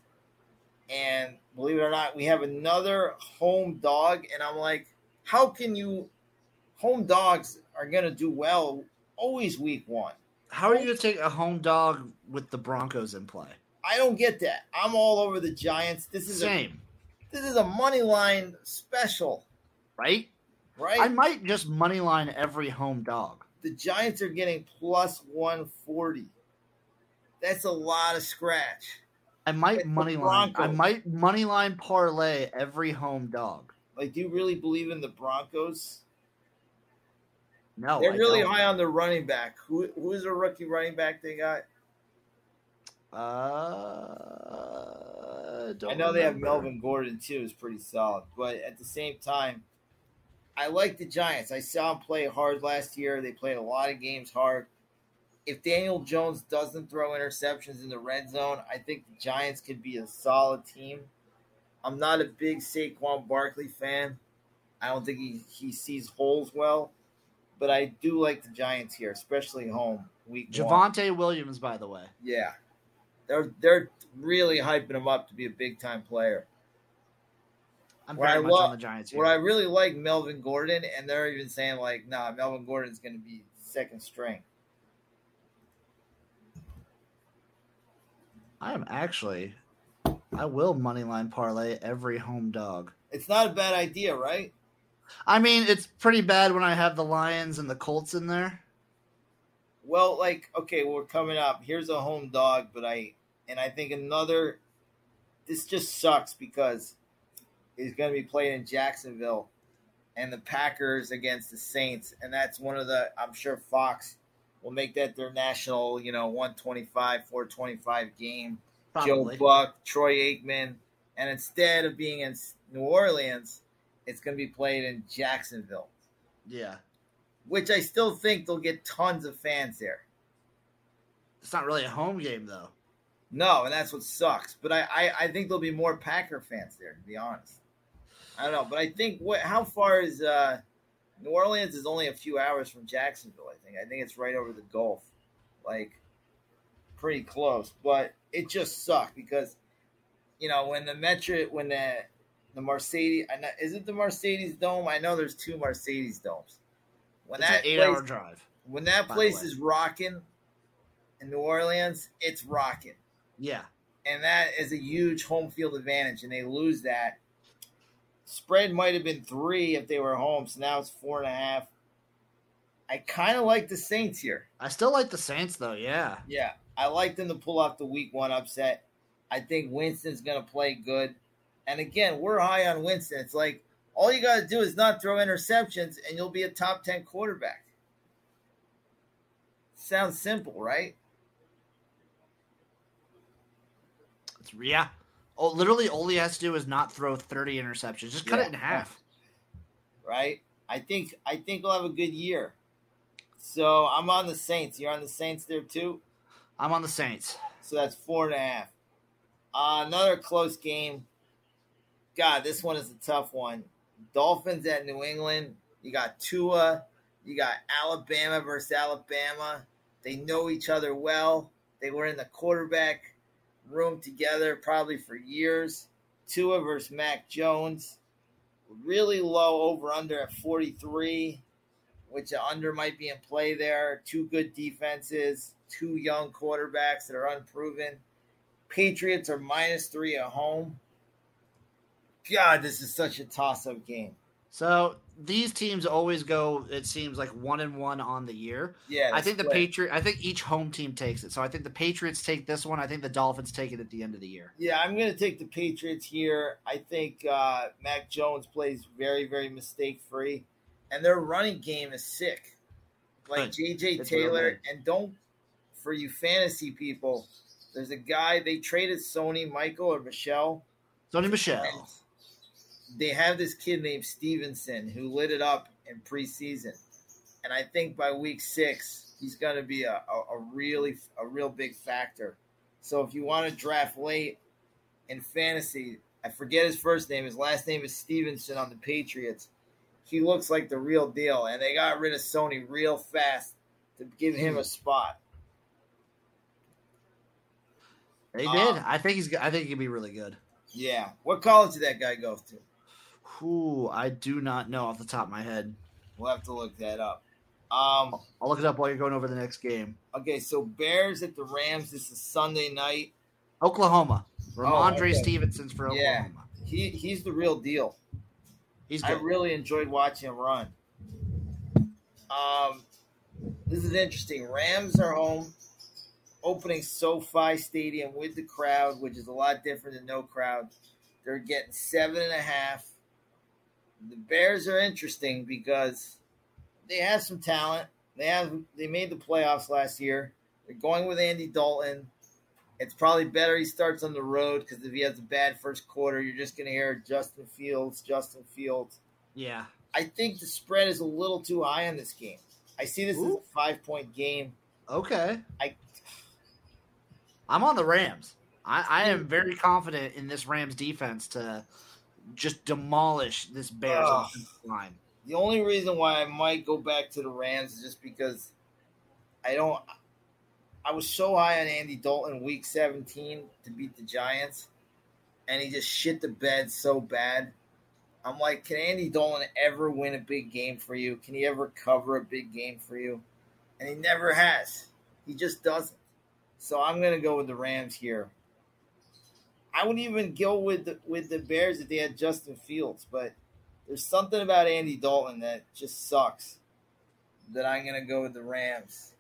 Speaker 2: And believe it or not, we have another home dog. And I'm like, how can you? Home dogs are going to do well always week one.
Speaker 1: How are you going to take a home dog with the Broncos in play?
Speaker 2: I don't get that. I'm all over the Giants. This is a,
Speaker 1: Same,
Speaker 2: this is a money line special,
Speaker 1: right?
Speaker 2: Right?
Speaker 1: I might just money line every home dog.
Speaker 2: the Giants are getting plus 140. That's a lot of scratch.
Speaker 1: I might
Speaker 2: Like
Speaker 1: money line. I might money line parlay every home dog.
Speaker 2: Like, do you really believe in the Broncos?
Speaker 1: No,
Speaker 2: They're
Speaker 1: I
Speaker 2: really
Speaker 1: don't.
Speaker 2: high on the running back. Who who's the rookie running back they got?
Speaker 1: Uh, don't
Speaker 2: I know they have. Melvin Gordon too, is pretty solid. But at the same time, I like the Giants. I saw them play hard last year. They played a lot of games hard. If Daniel Jones doesn't throw interceptions in the red zone, I think the Giants could be a solid team. I'm not a big Saquon Barkley fan. I don't think he, he sees holes well, but I do like the Giants here, especially home week one.
Speaker 1: Javonte Williams, by the way.
Speaker 2: Yeah, they're they're really hyping him up to be a big time player.
Speaker 1: I'm
Speaker 2: What
Speaker 1: very
Speaker 2: I
Speaker 1: much
Speaker 2: love-
Speaker 1: on the Giants here.
Speaker 2: What I really like Melvin Gordon, and they're even saying like, nah, Melvin Gordon's going to be second string.
Speaker 1: I am actually. I will moneyline parlay every home dog.
Speaker 2: It's not a bad idea, right?
Speaker 1: I mean, it's pretty bad when I have the Lions and the Colts in there.
Speaker 2: Well, like, okay, we're coming up. Here's a home dog, but I and I think another. This just sucks because he's going to be playing in Jacksonville, and the Packers against the Saints, and that's one of the. I'm sure Fox will make that their national, you know, 125, 425 game.
Speaker 1: Probably.
Speaker 2: Joe Buck, Troy Aikman, and instead of being in New Orleans, it's going to be played in Jacksonville,
Speaker 1: Yeah.
Speaker 2: which I still think they'll get tons of fans there.
Speaker 1: It's not really a home game though.
Speaker 2: No, and that's what sucks. But I, I, I think there'll be more Packer fans there, to be honest. I don't know, but I think what how far is uh, New Orleans is only a few hours from Jacksonville. I think I think it's right over the Gulf, like pretty close. But it just sucked because you know when the Metro when the the Mercedes know, is it the Mercedes Dome? I know there's two Mercedes domes. When
Speaker 1: It's
Speaker 2: that
Speaker 1: an eight
Speaker 2: place,
Speaker 1: hour drive.
Speaker 2: when that place is rocking in New Orleans, it's rocking
Speaker 1: Yeah.
Speaker 2: and that is a huge home field advantage, and they lose that. Spread might have been three if they were home, so now it's four and a half. I kind of like the Saints here.
Speaker 1: I still like the Saints though, yeah.
Speaker 2: Yeah, I like them to pull off the week one upset. I think Winston's going to play good. And again, we're high on Winston. It's like all you got to do is not throw interceptions, and you'll be a top 10 quarterback. Sounds simple, right?
Speaker 1: It's yeah. Oh, literally all he has to do is not throw 30 interceptions. Just cut
Speaker 2: Yeah.
Speaker 1: it in half.
Speaker 2: right? I think I think we'll have a good year. So I'm on the Saints. You're on the Saints there too.
Speaker 1: I'm on the Saints.
Speaker 2: So that's four and a half. Uh, another close game. God, this one is a tough one. Dolphins at New England. You got Tua. You got Alabama versus Alabama. They know each other well. They were in the quarterback room together probably for years. Tua versus Mac Jones. Really low over under at 43, which under might be in play there. Two good defenses, two young quarterbacks that are unproven. Patriots are minus three at home. God, this is such a toss up game.
Speaker 1: So these teams always go. It seems like one and one on the year.
Speaker 2: Yeah,
Speaker 1: I think the
Speaker 2: split.
Speaker 1: Patriot. I think each home team takes it. So I think the Patriots take this one. I think the Dolphins take it at the end of the year.
Speaker 2: Yeah, I'm going to take the Patriots here. I think uh, Mac Jones plays very, very mistake free, and their running game is sick. Like JJ
Speaker 1: It's
Speaker 2: Taylor,
Speaker 1: good.
Speaker 2: and don't for you fantasy people. There's a guy they traded Sony Michael or Michelle.
Speaker 1: Sony Michelle.
Speaker 2: They have this kid named Stevenson who lit it up in preseason, and I think by week six he's going to be a, a, a really a real big factor. So if you want to draft late in fantasy, I forget his first name. His last name is Stevenson on the Patriots. He looks like the real deal, and they got rid of Sony real fast to give him a spot.
Speaker 1: They
Speaker 2: Uh,
Speaker 1: did. I think he's. I think he can be really good.
Speaker 2: Yeah, what college did that guy go to?
Speaker 1: Who I do not know off the top of my head.
Speaker 2: We'll have to look that up. Um,
Speaker 1: I'll look it up while you're going over the next game.
Speaker 2: okay, so Bears at the Rams. This is Sunday night.
Speaker 1: Oklahoma. Rhamondre
Speaker 2: Oh, okay.
Speaker 1: Stevenson's for Oklahoma. Yeah.
Speaker 2: He he's the real deal.
Speaker 1: He's
Speaker 2: I really enjoyed watching him run. Um, this is interesting. Rams are home, opening SoFi Stadium with the crowd, which is a lot different than no crowd. They're getting seven and a half. The Bears are interesting because they have some talent. They have they made the playoffs last year. They're going with Andy Dalton. It's probably better he starts on the road because if he has a bad first quarter, you're just going to hear Justin Fields, Justin Fields.
Speaker 1: yeah.
Speaker 2: I think the spread is a little too high on this game. I see this as a five point game.
Speaker 1: Okay.
Speaker 2: I
Speaker 1: I'm on the Rams. I, I am mm. very confident in this Rams defense to just demolish this Bears offensive line.
Speaker 2: the only reason why I might go back to the Rams is just because I don't. I was so high on Andy Dalton week 17 to beat the Giants, and he just shit the bed so bad. I'm like, can Andy Dalton ever win a big game for you? Can he ever cover a big game for you? And he never has. He just doesn't. So I'm gonna go with the Rams here. I wouldn't even go with the with the Bears if they had Justin Fields, but there's something about Andy Dalton that just sucks. That I'm gonna go with the Rams.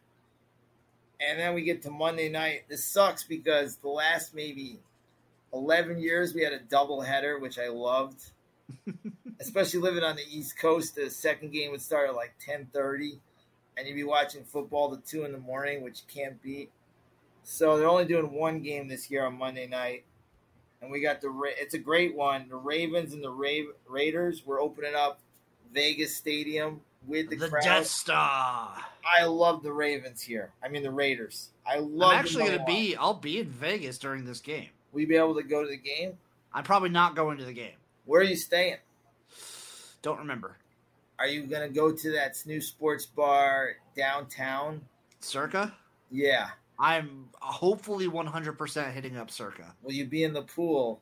Speaker 2: And then we get to Monday night. This sucks because the last maybe 11 years we had a double header, which I loved. Especially living on the East Coast, the second game would start at like 10:30, and you'd be watching football to two in the morning, which you can't beat. So they're only doing one game this year on Monday night, and we got the. Ra- It's a great one. The Ravens and the Ra- Raiders. We're opening up Vegas Stadium with the,
Speaker 1: The
Speaker 2: crowd.
Speaker 1: Death Star.
Speaker 2: I love the Ravens here. I mean the Raiders. I love.
Speaker 1: I'm actually gonna be. I'll be in Vegas during this game.
Speaker 2: Will you be able to go to the game?
Speaker 1: I'm probably not going to the game.
Speaker 2: Where are you staying?
Speaker 1: Don't remember.
Speaker 2: Are you gonna go to that new sports bar downtown?
Speaker 1: Circa.
Speaker 2: Yeah.
Speaker 1: I'm hopefully 100% hitting up Circa.
Speaker 2: Will you be in the pool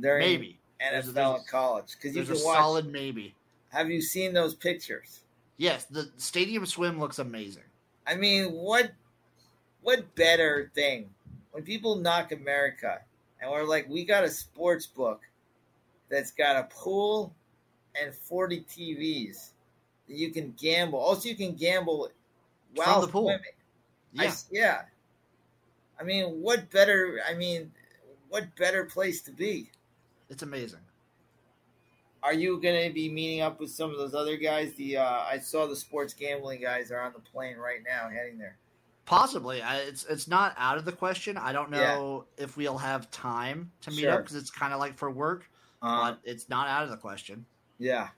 Speaker 2: during
Speaker 1: Maybe. A-
Speaker 2: NFL
Speaker 1: there's-
Speaker 2: and college? Because you
Speaker 1: There's
Speaker 2: can
Speaker 1: a
Speaker 2: watch.
Speaker 1: solid maybe.
Speaker 2: Have you seen those pictures?
Speaker 1: Yes, the stadium swim looks amazing.
Speaker 2: I mean, what what better thing when people knock America and we're like, we got a sports book that's got a pool and 40 TVs that you can gamble. Also, you can gamble while
Speaker 1: the pool.
Speaker 2: swimming. I
Speaker 1: Yeah.
Speaker 2: s- yeah. I mean, what better? I mean, what better place to be?
Speaker 1: It's amazing.
Speaker 2: Are you going to be meeting up with some of those other guys? The uh, I saw the sports gambling guys are on the plane right now, heading there.
Speaker 1: Possibly. I, it's it's not out of the question. I don't
Speaker 2: Yeah.
Speaker 1: know if we'll have time to meet
Speaker 2: Sure.
Speaker 1: up because it's kind of like for work,
Speaker 2: Uh,
Speaker 1: but it's not out of the question
Speaker 2: yeah,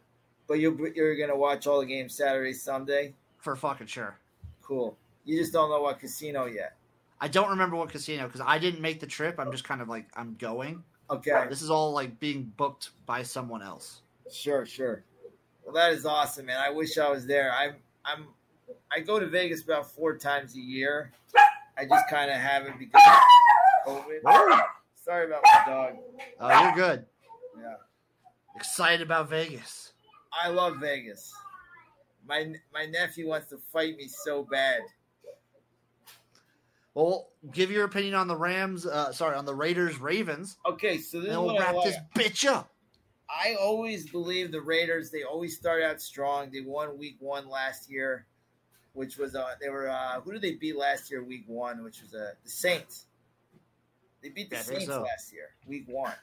Speaker 2: but you're you're going to watch all the games Saturday, Sunday.
Speaker 1: for fucking sure.
Speaker 2: Cool. You just don't know what casino yet.
Speaker 1: I don't remember what casino because I didn't make the trip. I'm just kind of like I'm going.
Speaker 2: Okay.
Speaker 1: This is all like being booked by someone else.
Speaker 2: Sure, sure. Well, that is awesome, man. I wish I was there. I'm I'm I go to Vegas about four times a year. I just kind of haven't because of COVID. Sorry about my dog.
Speaker 1: Oh, you're good.
Speaker 2: Yeah.
Speaker 1: Excited about Vegas.
Speaker 2: I love Vegas. My my nephew wants to fight me so bad.
Speaker 1: Well, give your opinion on the Rams. Uh, sorry, on the Raiders Ravens.
Speaker 2: Okay, so this is
Speaker 1: we'll wrap
Speaker 2: like.
Speaker 1: this bitch up.
Speaker 2: I always believe the Raiders. They always start out strong. They won Week One last year, which was uh, they were uh, who did they beat last year? Week One, which was uh, the Saints. They beat the
Speaker 1: Yeah,
Speaker 2: Saints
Speaker 1: so.
Speaker 2: last year, Week One.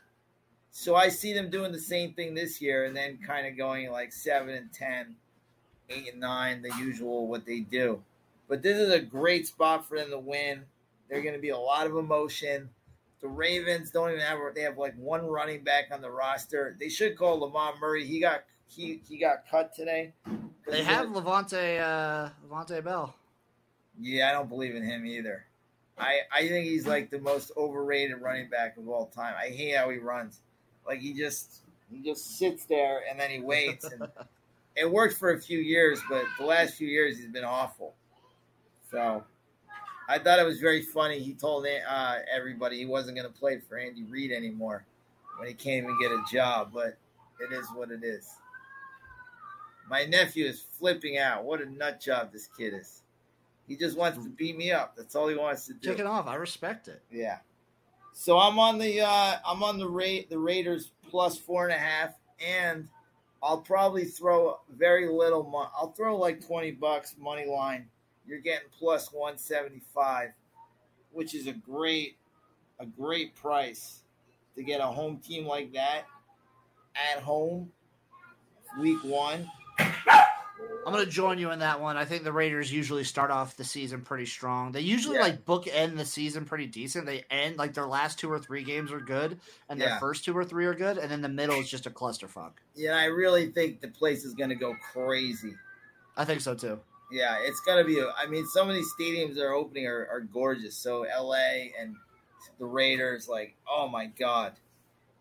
Speaker 2: So I see them doing the same thing this year, and then kind of going like seven and ten, eight and nine, the usual what they do. But this is a great spot for them to win. They're going to be a lot of emotion. The Ravens don't even have they have like one running back on the roster. They should call Lamar Murray. He got he he got cut today.
Speaker 1: They have Levante uh, Levante Bell.
Speaker 2: Yeah, I don't believe in him either. I I think he's like the most overrated running back of all time. I hate how he runs. Like he just he just sits there and then he waits. And it worked for a few years, but the last few years he's been awful. So I thought it was very funny. He told uh, everybody he wasn't going to play for Andy Reid anymore when he can't even get a job. But it is what it is. My nephew is flipping out. What a nut job this kid is. He just wants to beat me up. That's all he wants to do.
Speaker 1: Kick it off. I respect it.
Speaker 2: Yeah. So I'm on the uh, I'm on the rate the Raiders plus four and a half, and I'll probably throw very little. Mo- I'll throw like twenty bucks money line. You're getting plus one seventy five, which is a great a great price to get a home team like that at home week one.
Speaker 1: I'm going to join you in that one. I think the Raiders usually start off the season pretty strong. They usually
Speaker 2: Yeah.
Speaker 1: like book end the season pretty decent. They end like their last two or three games are good, and their first two or three are good, and then the middle is just a clusterfuck.
Speaker 2: Yeah, I really think the place is going to go crazy.
Speaker 1: I think so too.
Speaker 2: Yeah, it's gonna be. A, I mean, some of these stadiums that are opening are, are gorgeous. So L.A. and the Raiders, like, oh my god.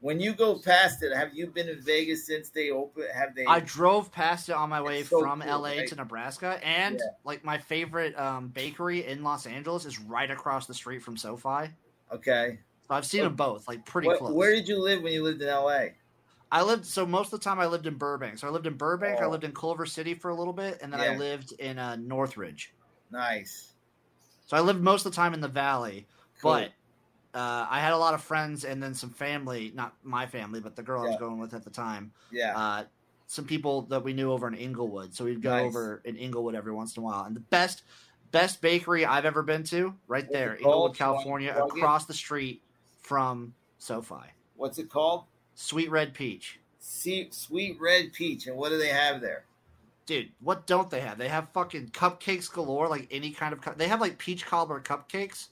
Speaker 2: When you go past it, have you been in Vegas since they open? Have they?
Speaker 1: I drove past it on my way
Speaker 2: so
Speaker 1: from
Speaker 2: cool,
Speaker 1: LA
Speaker 2: right?
Speaker 1: to Nebraska, and
Speaker 2: Yeah.
Speaker 1: like my favorite um, bakery in Los Angeles is right across the street from SoFi.
Speaker 2: okay.
Speaker 1: So I've seen them both, like pretty
Speaker 2: What-
Speaker 1: close.
Speaker 2: where did you live when you lived in L.A.?
Speaker 1: I lived so most of the time I lived in Burbank. So I lived in Burbank, I
Speaker 2: Oh.
Speaker 1: lived in Culver City for a little bit, and then
Speaker 2: Yeah.
Speaker 1: I lived in uh, Northridge.
Speaker 2: Nice.
Speaker 1: So I lived most of the time in the valley,
Speaker 2: Cool.
Speaker 1: but uh, I had a lot of friends and then some family, not my family, but the girl I was going with at the time.
Speaker 2: yeah,
Speaker 1: Uh, some people that we knew over in Inglewood. So we'd go
Speaker 2: Nice.
Speaker 1: over in Inglewood every once in a while. And the best best bakery I've ever been to, right
Speaker 2: What's
Speaker 1: there? Inglewood, California, across the street from SoFi.
Speaker 2: what's it called?
Speaker 1: Sweet Red Peach.
Speaker 2: See, sweet red peach, and what do they have there?
Speaker 1: Dude, what don't they have? They have fucking cupcakes galore, like any kind of. Cu- they have like peach cobbler cupcakes,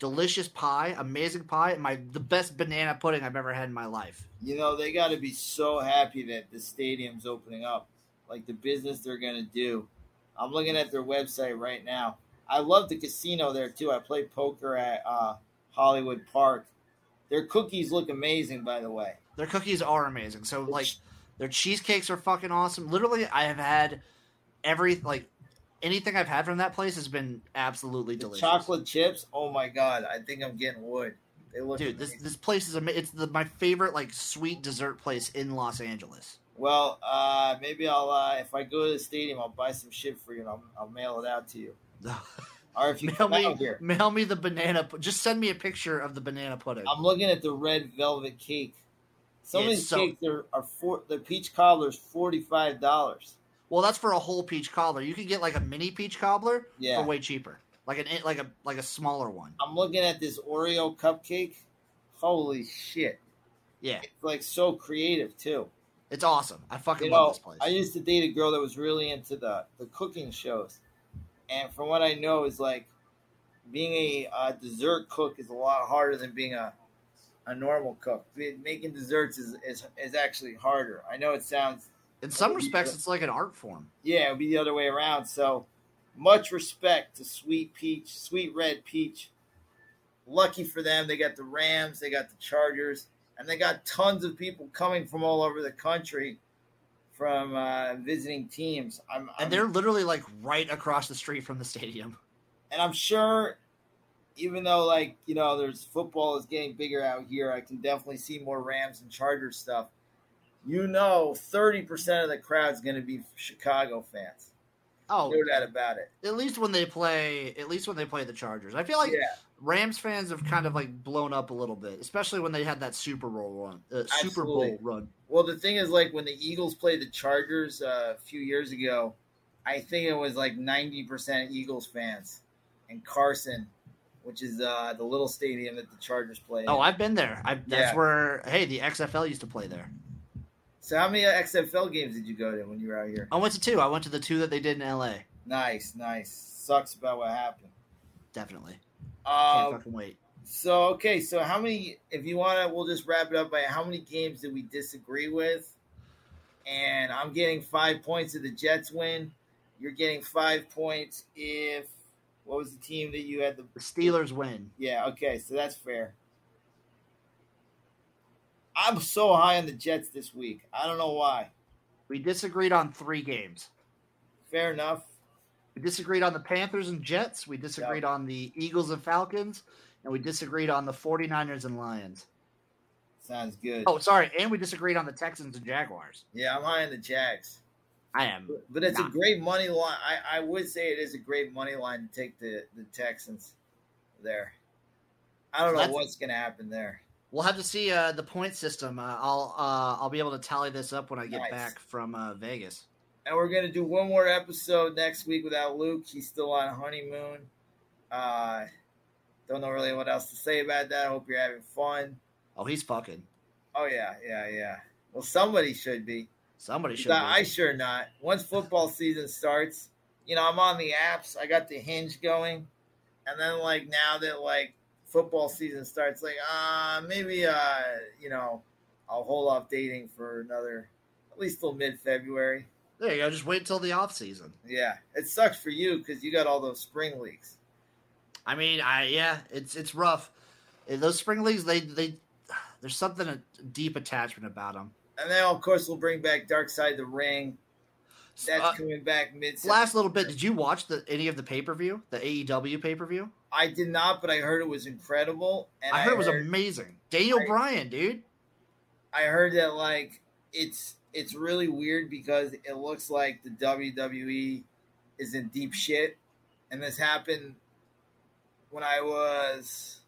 Speaker 1: delicious pie, amazing pie, and my the best banana pudding I've ever had in my life.
Speaker 2: You know, they got to be so happy that the stadium's opening up. Like the business they're going to do. I'm looking at their website right now. I love the casino there too. I play poker at uh, Hollywood Park. Their cookies look amazing, by the way.
Speaker 1: Their cookies are amazing. So like their cheesecakes are fucking awesome. Literally, I have had every like anything I've had from that place has been absolutely
Speaker 2: The
Speaker 1: delicious.
Speaker 2: chocolate chips. Oh my god! I think I'm getting wood. They look
Speaker 1: Dude, this
Speaker 2: amazing.
Speaker 1: this place is amazing. it's the, my favorite like sweet dessert place in Los Angeles.
Speaker 2: Well, uh, maybe I'll uh, if I go to the stadium, I'll buy some shit for you and I'll, I'll mail it out to you. Or if you
Speaker 1: mail
Speaker 2: come
Speaker 1: me
Speaker 2: out here,
Speaker 1: mail me the banana. Just send me a picture of the banana pudding.
Speaker 2: I'm looking at the red velvet cake. Some of these
Speaker 1: so-
Speaker 2: cakes are, are four, the peach cobbler is forty five dollars.
Speaker 1: well, that's for a whole peach cobbler. You can get like a mini peach cobbler
Speaker 2: Yeah,
Speaker 1: for way cheaper, like an like a like a smaller one.
Speaker 2: I'm looking at this Oreo cupcake. Holy shit!
Speaker 1: Yeah,
Speaker 2: It's like so creative too.
Speaker 1: it's awesome. I fucking
Speaker 2: You
Speaker 1: love
Speaker 2: know,
Speaker 1: this place.
Speaker 2: I used to date a girl that was really into the the cooking shows, and from what I know, is like being a uh, dessert cook is a lot harder than being a a normal cook. Making desserts is, is is actually harder. I know it sounds
Speaker 1: in some respects, it's like an art form.
Speaker 2: yeah, it would be the other way around. So much respect to Sweet Peach, Sweet Red Peach. Lucky for them, they got the Rams, they got the Chargers, and they got tons of people coming from all over the country from uh, visiting teams. I'm, I'm
Speaker 1: And they're literally like right across the street from the stadium.
Speaker 2: and I'm sure, even though like you know, there's football is getting bigger out here, I can definitely see more Rams and Chargers stuff. You know, thirty percent of the crowd's going to be Chicago fans.
Speaker 1: Oh,
Speaker 2: No doubt about it.
Speaker 1: at least when they play, at least when they play the Chargers, I feel like
Speaker 2: yeah.
Speaker 1: Rams fans have kind of like blown up a little bit, especially when they had that Super Bowl run, uh, Super Bowl run.
Speaker 2: Well, the thing is, like when the Eagles played the Chargers uh, a few years ago, I think it was like ninety percent Eagles fans, and Carson, which is uh, the little stadium that the Chargers play.
Speaker 1: Oh,
Speaker 2: in.
Speaker 1: I've been there. I, that's
Speaker 2: Yeah.
Speaker 1: where hey, the XFL used to play there.
Speaker 2: so how many XFL games did you go to when you were out here?
Speaker 1: I went to two. I went to the two that they did in LA.
Speaker 2: Nice, nice. Sucks about what happened.
Speaker 1: Definitely. Can't
Speaker 2: Um,
Speaker 1: fucking wait.
Speaker 2: so okay, so how many? If you want to, we'll just wrap it up by how many games did we disagree with? And I'm getting five points if the Jets win. You're getting five points if what was the team that you had the
Speaker 1: The Steelers win.
Speaker 2: Yeah, okay, so that's fair. I'm so high on the Jets this week. I don't know why.
Speaker 1: We disagreed on three games.
Speaker 2: Fair enough.
Speaker 1: We disagreed on the Panthers and Jets. We disagreed on the Eagles and Falcons. And we disagreed on the 49ers and Lions.
Speaker 2: Sounds good.
Speaker 1: Oh, sorry. And we disagreed on the Texans and Jaguars.
Speaker 2: Yeah, I'm high on the Jags.
Speaker 1: I am.
Speaker 2: But, it's a great money line. I, I would say it is a great money line to take the, the Texans there. I don't know what's going to happen there.
Speaker 1: We'll have to see uh, the point system. Uh, I'll uh, I'll be able to tally this up when I get
Speaker 2: Nice.
Speaker 1: back from uh, Vegas.
Speaker 2: And we're going to do one more episode next week without Luke. He's still on honeymoon. Uh, don't know really what else to say about that. I hope you're having fun.
Speaker 1: Oh, he's fucking.
Speaker 2: Oh, yeah, yeah, yeah. Well, somebody should be.
Speaker 1: Somebody should.
Speaker 2: Nah. I sure not. Once football season starts, you know, I'm on the apps. I got the hinge going, and then like now that like football season starts, like uh maybe uh you know I'll hold off dating for another at least till mid February.
Speaker 1: There you go. Just wait till the off season.
Speaker 2: Yeah, it sucks for you because you got all those spring leagues.
Speaker 1: I mean, I yeah, it's it's rough. Those spring leagues, they they there's something a deep attachment about them.
Speaker 2: And then of course we'll bring back Dark Side of the Ring. That's
Speaker 1: Uh,
Speaker 2: coming back mid.
Speaker 1: last little bit. Did you watch the any of the pay per view, the AEW pay per view?
Speaker 2: I did not, but I heard it was incredible. And
Speaker 1: I heard it was amazing. Daniel
Speaker 2: I-
Speaker 1: Bryan, dude.
Speaker 2: I heard that like it's it's really weird because it looks like the WWE is in deep shit, and this happened when I was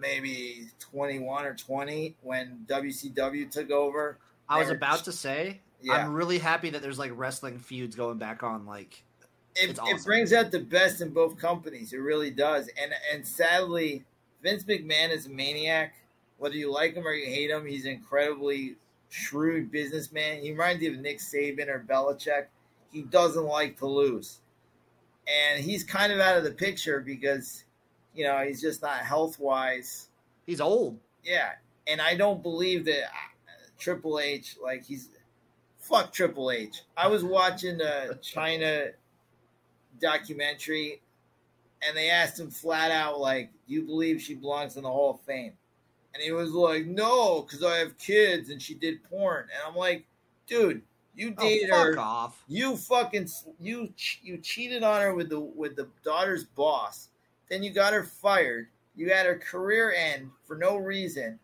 Speaker 2: maybe twenty one or twenty when WCW took over.
Speaker 1: I was about to say.
Speaker 2: Yeah,
Speaker 1: I'm really happy that there's like wrestling feuds going back on. Like,
Speaker 2: it,
Speaker 1: it's
Speaker 2: it brings out the best in both companies. It really does, and and sadly, Vince McMahon is a maniac. Whether you like him or you hate him, he's an incredibly shrewd businessman. He reminds me of Nick Saban or Belichick. He doesn't like to lose. And he's kind of out of the picture because, you know, he's just not health wise.
Speaker 1: He's old.
Speaker 2: Yeah. And I don't believe that uh, Triple H, like, he's fuck Triple H. I was watching a Chyna documentary and they asked him flat out, like, do you believe she belongs in the Hall of Fame? And he was like, no, because I have kids and she did porn. And I'm like, dude, you
Speaker 1: Oh,
Speaker 2: dated
Speaker 1: fuck
Speaker 2: her.
Speaker 1: off.
Speaker 2: You fucking you you cheated on her with the with the daughter's boss. Then you got her fired. You had her career end for no reason,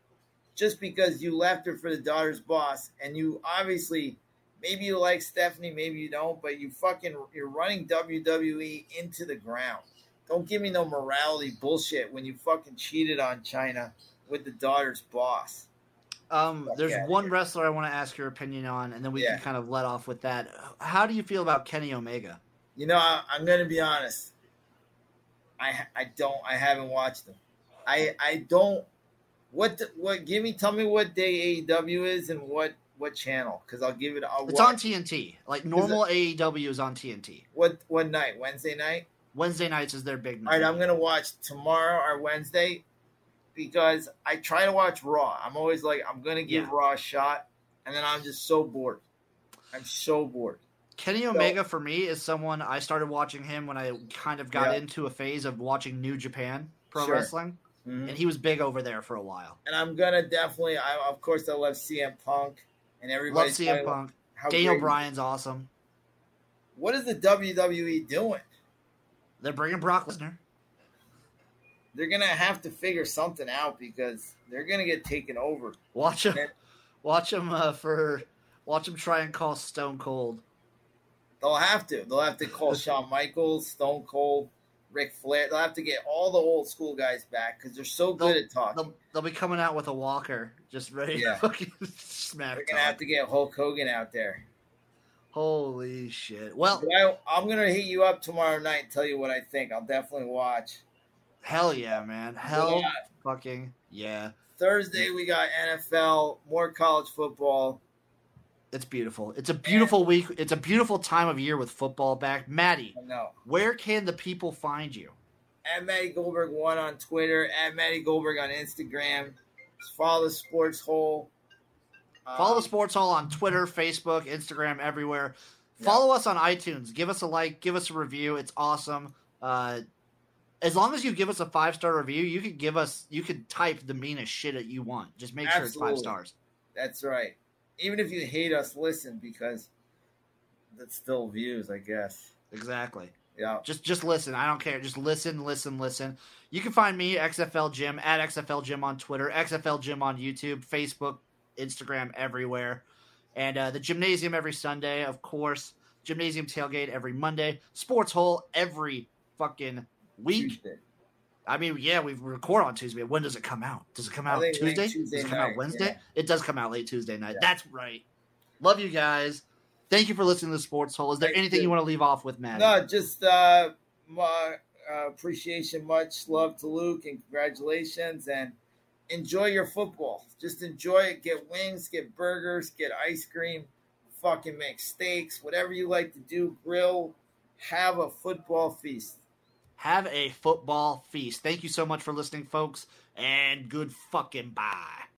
Speaker 2: just because you left her for the daughter's boss. And you obviously, maybe you like Stephanie, maybe you don't, but you fucking you're running WWE into the ground. Don't give me no morality bullshit when you fucking cheated on Chyna with the daughter's boss.
Speaker 1: Um,
Speaker 2: Fuck
Speaker 1: there's one
Speaker 2: here.
Speaker 1: wrestler I want to ask your opinion on, and then we
Speaker 2: Yeah.
Speaker 1: can kind of let off with that. How do you feel about Kenny Omega?
Speaker 2: You know, I, I'm going to be honest. I I don't. I haven't watched them. I I don't. What the, what? Give me. Tell me what day AEW is and what what channel? Because I'll give it. I'll
Speaker 1: It's
Speaker 2: watch.
Speaker 1: on TNT. Like normal AEW is on TNT.
Speaker 2: what what night? Wednesday night.
Speaker 1: Wednesday nights is their big night.
Speaker 2: right, I'm gonna watch tomorrow or Wednesday because I try to watch Raw. I'm always like, I'm gonna give
Speaker 1: Yeah.
Speaker 2: Raw a shot, and then I'm just so bored. I'm so bored.
Speaker 1: Kenny Omega for me is someone I started watching him when I kind of got
Speaker 2: Yeah.
Speaker 1: into a phase of watching New Japan Pro
Speaker 2: Sure.
Speaker 1: Wrestling,
Speaker 2: Mhm.
Speaker 1: and he was big over there for a while.
Speaker 2: And I'm gonna definitely. I of course I love CM Punk and everybody. Love.
Speaker 1: CM Punk. Daniel Bryan's awesome.
Speaker 2: What is the WWE doing?
Speaker 1: They're bringing Brock Lesnar.
Speaker 2: They're gonna have to figure something out because they're gonna get taken over.
Speaker 1: Watch him.
Speaker 2: Yeah.
Speaker 1: Watch him uh, for. Watch him try and call Stone Cold.
Speaker 2: They'll have to. They'll have to call Shawn Michaels, Stone Cold, Ric Flair. They'll have to get all the old school guys back because they're so good
Speaker 1: They'll-
Speaker 2: at talking.
Speaker 1: They'll, they'll be coming out with a walker, just ready
Speaker 2: Yeah.
Speaker 1: to fucking smack.
Speaker 2: They're gonna have to get Hulk Hogan out there.
Speaker 1: Holy shit! Well,
Speaker 2: I, I'm gonna hit you up tomorrow night and tell you what I think. I'll definitely watch.
Speaker 1: hell yeah, man! Hell
Speaker 2: Yeah.
Speaker 1: fucking yeah!
Speaker 2: Thursday we got NFL, more college football.
Speaker 1: It's beautiful. It's a beautiful week. It's a beautiful time of year with football back. Maddie, where can the people find you?
Speaker 2: At Matty Goldberg one on Twitter, at Maddie Goldberg on Instagram. Follow the Sports Hole.
Speaker 1: Follow
Speaker 2: Um,
Speaker 1: the Sports Hole on Twitter, Facebook, Instagram, everywhere. Follow us on iTunes. Give us a like. Give us a review. It's awesome. Uh, as long as you give us a five star review, you could give us. You could type the meanest shit that you want. Just make sure it's five stars.
Speaker 2: That's right. Even if you hate us, listen because that's still views, I guess.
Speaker 1: Exactly.
Speaker 2: Yeah.
Speaker 1: Just just listen. I don't care. Just listen, listen, listen. You can find me XFL Gym at XFL Gym on Twitter, XFL Gym on YouTube, Facebook, Instagram, everywhere, and uh, the gymnasium every Sunday, of course. Gymnasium tailgate every Monday. Sports Hole every fucking week.
Speaker 2: Tuesday.
Speaker 1: I mean, yeah, we record on Tuesday. When does it come out? Does it come out Tuesday?
Speaker 2: Tuesday
Speaker 1: does it come
Speaker 2: night,
Speaker 1: out Wednesday?
Speaker 2: yeah.
Speaker 1: It does come out late Tuesday night.
Speaker 2: Yeah.
Speaker 1: That's right. Love you guys. Thank you for listening to Sports Hole. Is there anything
Speaker 2: you.
Speaker 1: you want to leave off with, Matt?
Speaker 2: No, just uh, my uh, appreciation, much love to Luke, and congratulations, and enjoy your football. Just enjoy it. Get wings, get burgers, get ice cream, fucking make steaks, whatever you like to do. Grill, have a football feast.
Speaker 1: Have a football feast. Thank you so much for listening, folks, and good fucking bye.